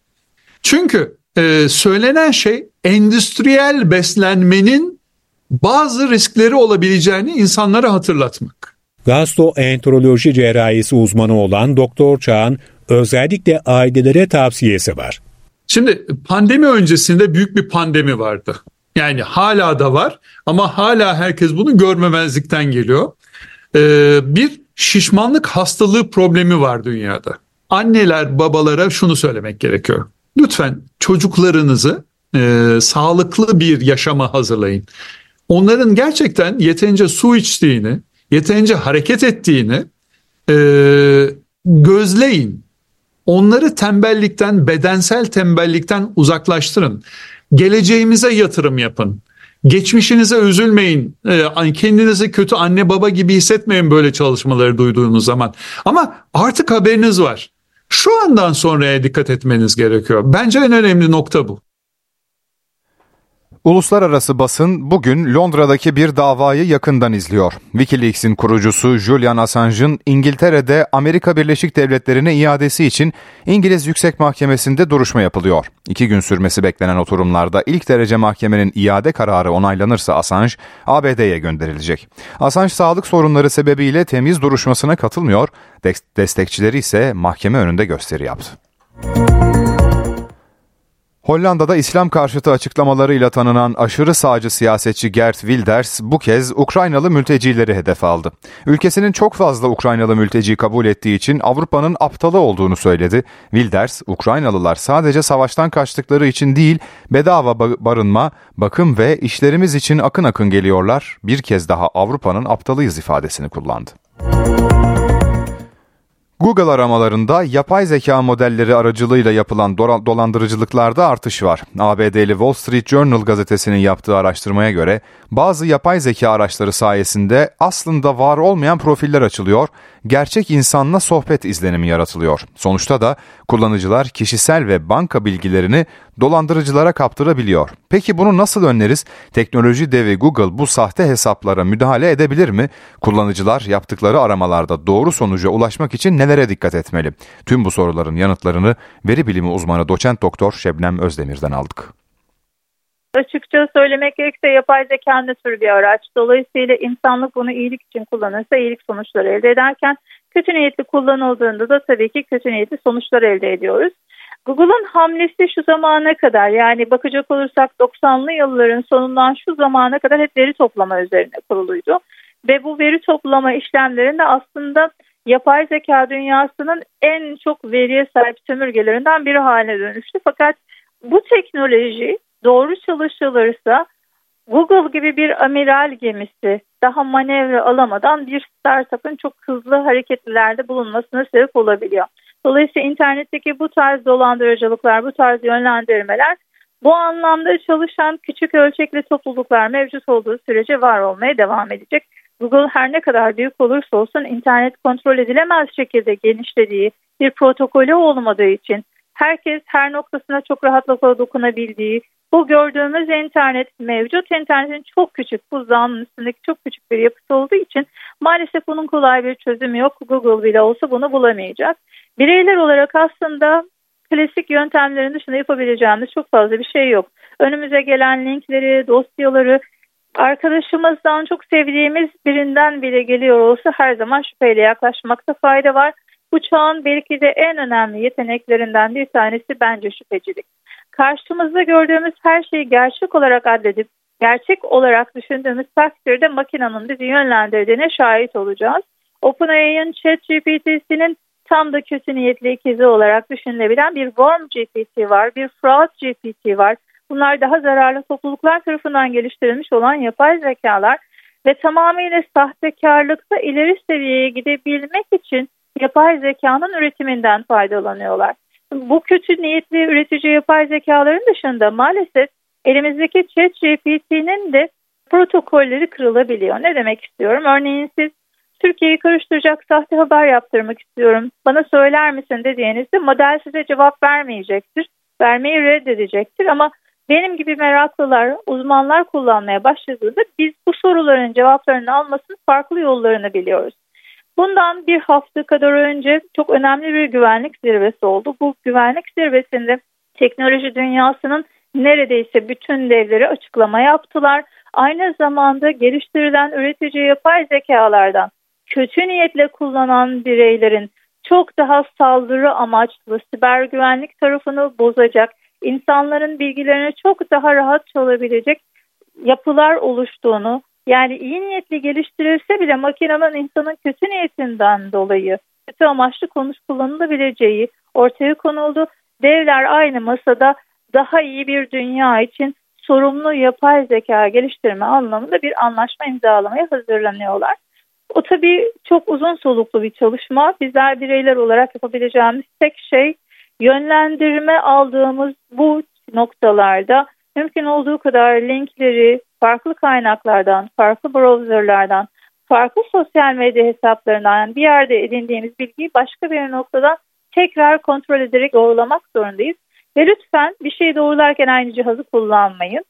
Çünkü e, söylenen şey endüstriyel beslenmenin bazı riskleri olabileceğini insanlara hatırlatmak. Gastroenteroloji cerrahisi uzmanı olan Doktor Çağ'ın özellikle ailelere tavsiyesi var. Şimdi pandemi öncesinde büyük bir pandemi vardı. Yani hala da var ama hala herkes bunu görmemezlikten geliyor. Ee, bir şişmanlık hastalığı problemi var dünyada. Anneler babalara şunu söylemek gerekiyor. Lütfen çocuklarınızı e, sağlıklı bir yaşama hazırlayın. Onların gerçekten yeterince su içtiğini, yeterince hareket ettiğini e, gözleyin. Onları tembellikten, bedensel tembellikten uzaklaştırın. Geleceğimize yatırım yapın. Geçmişinize üzülmeyin. E, kendinizi kötü anne baba gibi hissetmeyin böyle çalışmaları duyduğunuz zaman. Ama artık haberiniz var. Şu andan sonraya dikkat etmeniz gerekiyor. Bence en önemli nokta bu. Uluslararası basın bugün Londra'daki bir davayı yakından izliyor. Wikileaks'in kurucusu Julian Assange'ın İngiltere'de Amerika Birleşik Devletleri'ne iadesi için İngiliz Yüksek Mahkemesi'nde duruşma yapılıyor. İki gün sürmesi beklenen oturumlarda ilk derece mahkemenin iade kararı onaylanırsa Assange ABD'ye gönderilecek. Assange sağlık sorunları sebebiyle temiz duruşmasına katılmıyor, destekçileri ise mahkeme önünde gösteri yaptı. Hollanda'da İslam karşıtı açıklamalarıyla tanınan aşırı sağcı siyasetçi Gert Wilders bu kez Ukraynalı mültecileri hedef aldı. Ülkesinin çok fazla Ukraynalı mülteci kabul ettiği için Avrupa'nın aptalı olduğunu söyledi. Wilders, Ukraynalılar sadece savaştan kaçtıkları için değil, bedava barınma, bakım ve işlerimiz için akın akın geliyorlar. Bir kez daha Avrupa'nın aptalıyız ifadesini kullandı. Google aramalarında yapay zeka modelleri aracılığıyla yapılan dolandırıcılıklarda artış var. ABD'li Wall Street Journal gazetesinin yaptığı araştırmaya göre bazı yapay zeka araçları sayesinde aslında var olmayan profiller açılıyor, gerçek insanla sohbet izlenimi yaratılıyor. Sonuçta da kullanıcılar kişisel ve banka bilgilerini dolandırıcılara kaptırabiliyor. Peki bunu nasıl önleriz? Teknoloji devi Google bu sahte hesaplara müdahale edebilir mi? Kullanıcılar yaptıkları aramalarda doğru sonuca ulaşmak için nelere dikkat etmeli? Tüm bu soruların yanıtlarını veri bilimi uzmanı doçent doktor Şebnem Özdemir'den aldık. Açıkça söylemek gerekirse yapay zeka ne tür bir araç. Dolayısıyla insanlık bunu iyilik için kullanırsa iyilik sonuçları elde ederken kötü niyetli kullanıldığında da tabii ki kötü niyetli sonuçlar elde ediyoruz. Google'ın hamlesi şu zamana kadar yani bakacak olursak 90'lı yılların sonundan şu zamana kadar hep veri toplama üzerine kuruluydu. Ve bu veri toplama işlemlerinde aslında yapay zeka dünyasının en çok veriye sahip sömürgelerinden biri haline dönüştü. Fakat bu teknoloji doğru çalışılırsa Google gibi bir amiral gemisi daha manevra alamadan bir startup'ın çok hızlı hareketlerde bulunmasına sebep olabiliyor. Dolayısıyla internetteki bu tarz dolandırıcılıklar, bu tarz yönlendirmeler bu anlamda çalışan küçük ölçekli topluluklar mevcut olduğu sürece var olmaya devam edecek. Google her ne kadar büyük olursa olsun internet kontrol edilemez şekilde genişlediği bir protokolü olmadığı için herkes her noktasına çok rahatlıkla dokunabildiği, bu gördüğümüz internet mevcut internetin çok küçük buzdağının üstündeki çok küçük bir yapısı olduğu için maalesef bunun kolay bir çözümü yok. Google bile olsa bunu bulamayacak. Bireyler olarak aslında klasik yöntemlerin dışında yapabileceğimiz çok fazla bir şey yok. Önümüze gelen linkleri, dosyaları, arkadaşımızdan çok sevdiğimiz birinden bile geliyor olsa her zaman şüpheyle yaklaşmakta fayda var. Bu çağın belki de en önemli yeteneklerinden bir tanesi bence şüphecilik. Karşımızda gördüğümüz her şeyi gerçek olarak addedip gerçek olarak düşündüğümüz takdirde makinenin bizi yönlendirdiğine şahit olacağız. OpenAI'ın ChatGPT'sinin tam da kötü niyetli ikizi olarak düşünülebilen bir Worm GPT var, bir Fraud GPT var. Bunlar daha zararlı topluluklar tarafından geliştirilmiş olan yapay zekalar ve tamamıyla sahtekarlıkta ileri seviyeye gidebilmek için yapay zekanın üretiminden faydalanıyorlar. Bu kötü niyetli üretici yapay zekaların dışında maalesef elimizdeki chat GPT'nin de protokolleri kırılabiliyor. Ne demek istiyorum? Örneğin siz Türkiye'yi karıştıracak sahte haber yaptırmak istiyorum. Bana söyler misin dediğinizde model size cevap vermeyecektir. Vermeyi reddedecektir ama benim gibi meraklılar, uzmanlar kullanmaya başladığında biz bu soruların cevaplarını almasının farklı yollarını biliyoruz. Bundan bir hafta kadar önce çok önemli bir güvenlik zirvesi oldu. Bu güvenlik zirvesinde teknoloji dünyasının neredeyse bütün devleri açıklama yaptılar. Aynı zamanda geliştirilen üretici yapay zekalardan kötü niyetle kullanan bireylerin çok daha saldırı amaçlı siber güvenlik tarafını bozacak, insanların bilgilerini çok daha rahat çalabilecek yapılar oluştuğunu, yani iyi niyetli geliştirilse bile makinenin insanın kötü niyetinden dolayı kötü amaçlı konuş kullanılabileceği ortaya konuldu. Devler aynı masada daha iyi bir dünya için sorumlu yapay zeka geliştirme anlamında bir anlaşma imzalamaya hazırlanıyorlar. O tabii çok uzun soluklu bir çalışma. Bizler bireyler olarak yapabileceğimiz tek şey yönlendirme aldığımız bu noktalarda mümkün olduğu kadar linkleri farklı kaynaklardan, farklı browserlardan, farklı sosyal medya hesaplarından yani bir yerde edindiğimiz bilgiyi başka bir noktadan tekrar kontrol ederek doğrulamak zorundayız. Ve lütfen bir şeyi doğrularken aynı cihazı kullanmayın.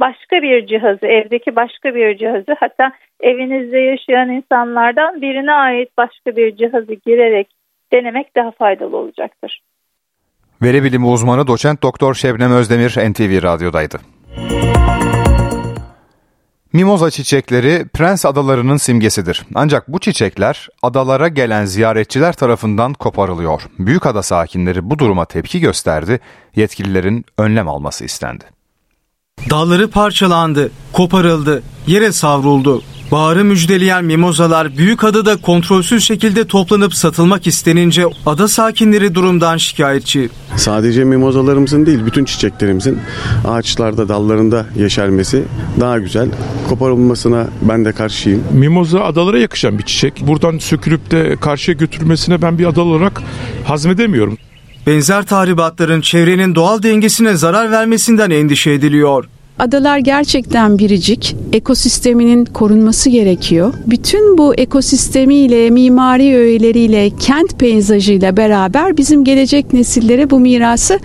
Başka bir cihazı, evdeki başka bir cihazı hatta evinizde yaşayan insanlardan birine ait başka bir cihazı girerek denemek daha faydalı olacaktır. Veri bilimi uzmanı doçent doktor Şebnem Özdemir NTV Radyo'daydı. Mimoza çiçekleri Prens Adaları'nın simgesidir. Ancak bu çiçekler adalara gelen ziyaretçiler tarafından koparılıyor. Büyükada sakinleri bu duruma tepki gösterdi, yetkililerin önlem alması istendi. Dalları parçalandı, koparıldı, yere savruldu. Baharı müjdeleyen mimozalar büyük adada kontrolsüz şekilde toplanıp satılmak istenince ada sakinleri durumdan şikayetçi. Sadece mimozalarımızın değil bütün çiçeklerimizin ağaçlarda dallarında yeşermesi daha güzel. Koparılmasına ben de karşıyım. Mimoza adalara yakışan bir çiçek. Buradan sökülüp de karşıya götürülmesine ben bir adalı olarak hazmedemiyorum. Benzer tahribatların çevrenin doğal dengesine zarar vermesinden endişe ediliyor. Adalar gerçekten biricik. Ekosisteminin korunması gerekiyor. Bütün bu ekosistemiyle, mimari öğeleriyle, kent peyzajıyla beraber bizim gelecek nesillere bu mirası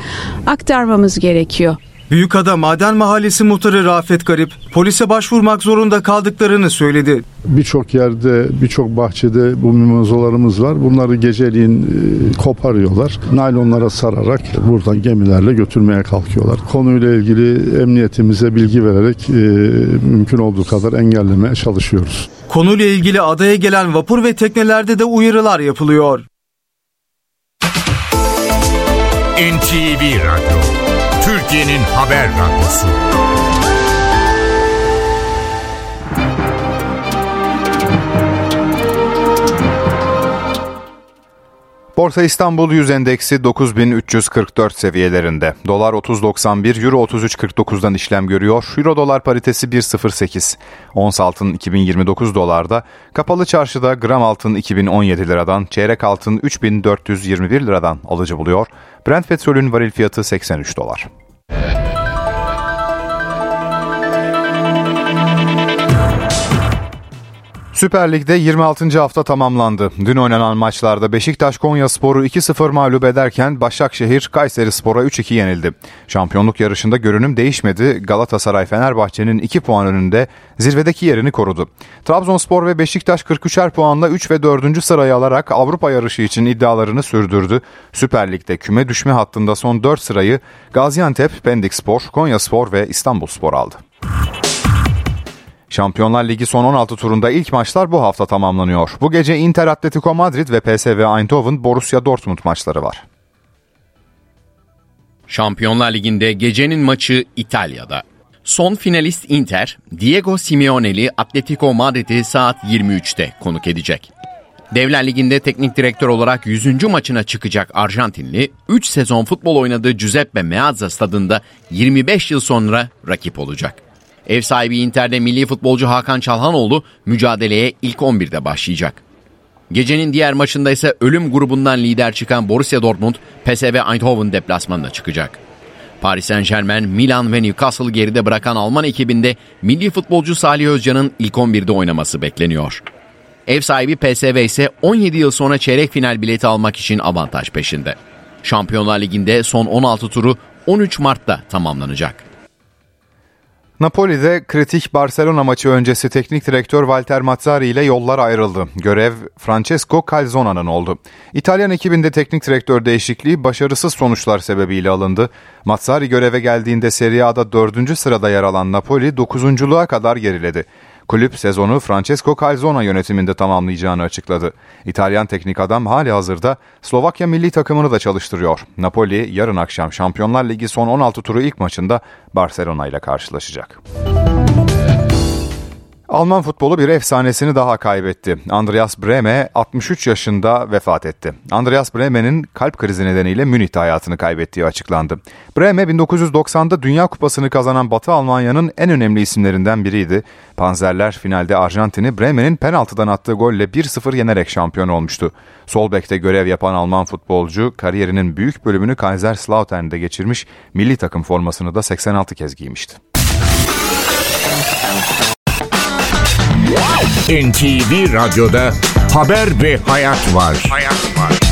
aktarmamız gerekiyor. Büyükada Maden Mahallesi muhtarı Rafet Garip polise başvurmak zorunda kaldıklarını söyledi. Birçok yerde, birçok bahçede bu mimozalarımız var. Bunları geceliğin e, koparıyorlar. Naylonlara sararak buradan gemilerle götürmeye kalkıyorlar. Konuyla ilgili emniyetimize bilgi vererek e, mümkün olduğu kadar engellemeye çalışıyoruz. Konuyla ilgili adaya gelen vapur ve teknelerde de uyarılar yapılıyor. NTV Radyo Türkiye'nin haber radyosu. Borsa İstanbul Yüz Endeksi 9344 seviyelerinde. Dolar 30.91, Euro 33.49'dan işlem görüyor. Euro dolar paritesi 1.08. Ons altın 2029 dolarda. Kapalı çarşıda gram altın 2017 liradan, çeyrek altın 3421 liradan alıcı buluyor. Brent petrolün varil fiyatı 83 dolar. Süper Lig'de 26. hafta tamamlandı. Dün oynanan maçlarda Beşiktaş Konya Sporu 2-0 mağlup ederken Başakşehir Kayseri Spor'a 3-2 yenildi. Şampiyonluk yarışında görünüm değişmedi. Galatasaray Fenerbahçe'nin 2 puan önünde zirvedeki yerini korudu. Trabzonspor ve Beşiktaş 43'er puanla 3 ve 4. sırayı alarak Avrupa yarışı için iddialarını sürdürdü. Süper Lig'de küme düşme hattında son 4 sırayı Gaziantep, Pendik Spor, Konya Spor ve İstanbul Spor aldı. Şampiyonlar Ligi son 16 turunda ilk maçlar bu hafta tamamlanıyor. Bu gece Inter Atletico Madrid ve PSV Eindhoven Borussia Dortmund maçları var. Şampiyonlar Ligi'nde gecenin maçı İtalya'da. Son finalist Inter, Diego Simeoneli Atletico Madrid'i saat 23'te konuk edecek. Devler Ligi'nde teknik direktör olarak 100. maçına çıkacak Arjantinli, 3 sezon futbol oynadığı Giuseppe Meazza stadında 25 yıl sonra rakip olacak. Ev sahibi Inter'de milli futbolcu Hakan Çalhanoğlu mücadeleye ilk 11'de başlayacak. Gecenin diğer maçında ise ölüm grubundan lider çıkan Borussia Dortmund PSV Eindhoven deplasmanına çıkacak. Paris Saint Germain, Milan ve Newcastle geride bırakan Alman ekibinde milli futbolcu Salih Özcan'ın ilk 11'de oynaması bekleniyor. Ev sahibi PSV ise 17 yıl sonra çeyrek final bileti almak için avantaj peşinde. Şampiyonlar Ligi'nde son 16 turu 13 Mart'ta tamamlanacak. Napoli'de kritik Barcelona maçı öncesi teknik direktör Walter Mazzari ile yollar ayrıldı. Görev Francesco Calzona'nın oldu. İtalyan ekibinde teknik direktör değişikliği başarısız sonuçlar sebebiyle alındı. Mazzari göreve geldiğinde Serie A'da 4. sırada yer alan Napoli 9.luğa kadar geriledi. Kulüp sezonu Francesco Calzona yönetiminde tamamlayacağını açıkladı. İtalyan teknik adam hali hazırda Slovakya milli takımını da çalıştırıyor. Napoli yarın akşam Şampiyonlar Ligi son 16 turu ilk maçında Barcelona ile karşılaşacak. Alman futbolu bir efsanesini daha kaybetti. Andreas Brehme 63 yaşında vefat etti. Andreas Brehme'nin kalp krizi nedeniyle Münih'te hayatını kaybettiği açıklandı. Brehme 1990'da Dünya Kupası'nı kazanan Batı Almanya'nın en önemli isimlerinden biriydi. Panzerler finalde Arjantin'i Brehme'nin penaltıdan attığı golle 1-0 yenerek şampiyon olmuştu. Sol bekte görev yapan Alman futbolcu kariyerinin büyük bölümünü Kaiserslautern'de geçirmiş, milli takım formasını da 86 kez giymişti. NTV Radyo'da haber ve hayat var. Hayat var.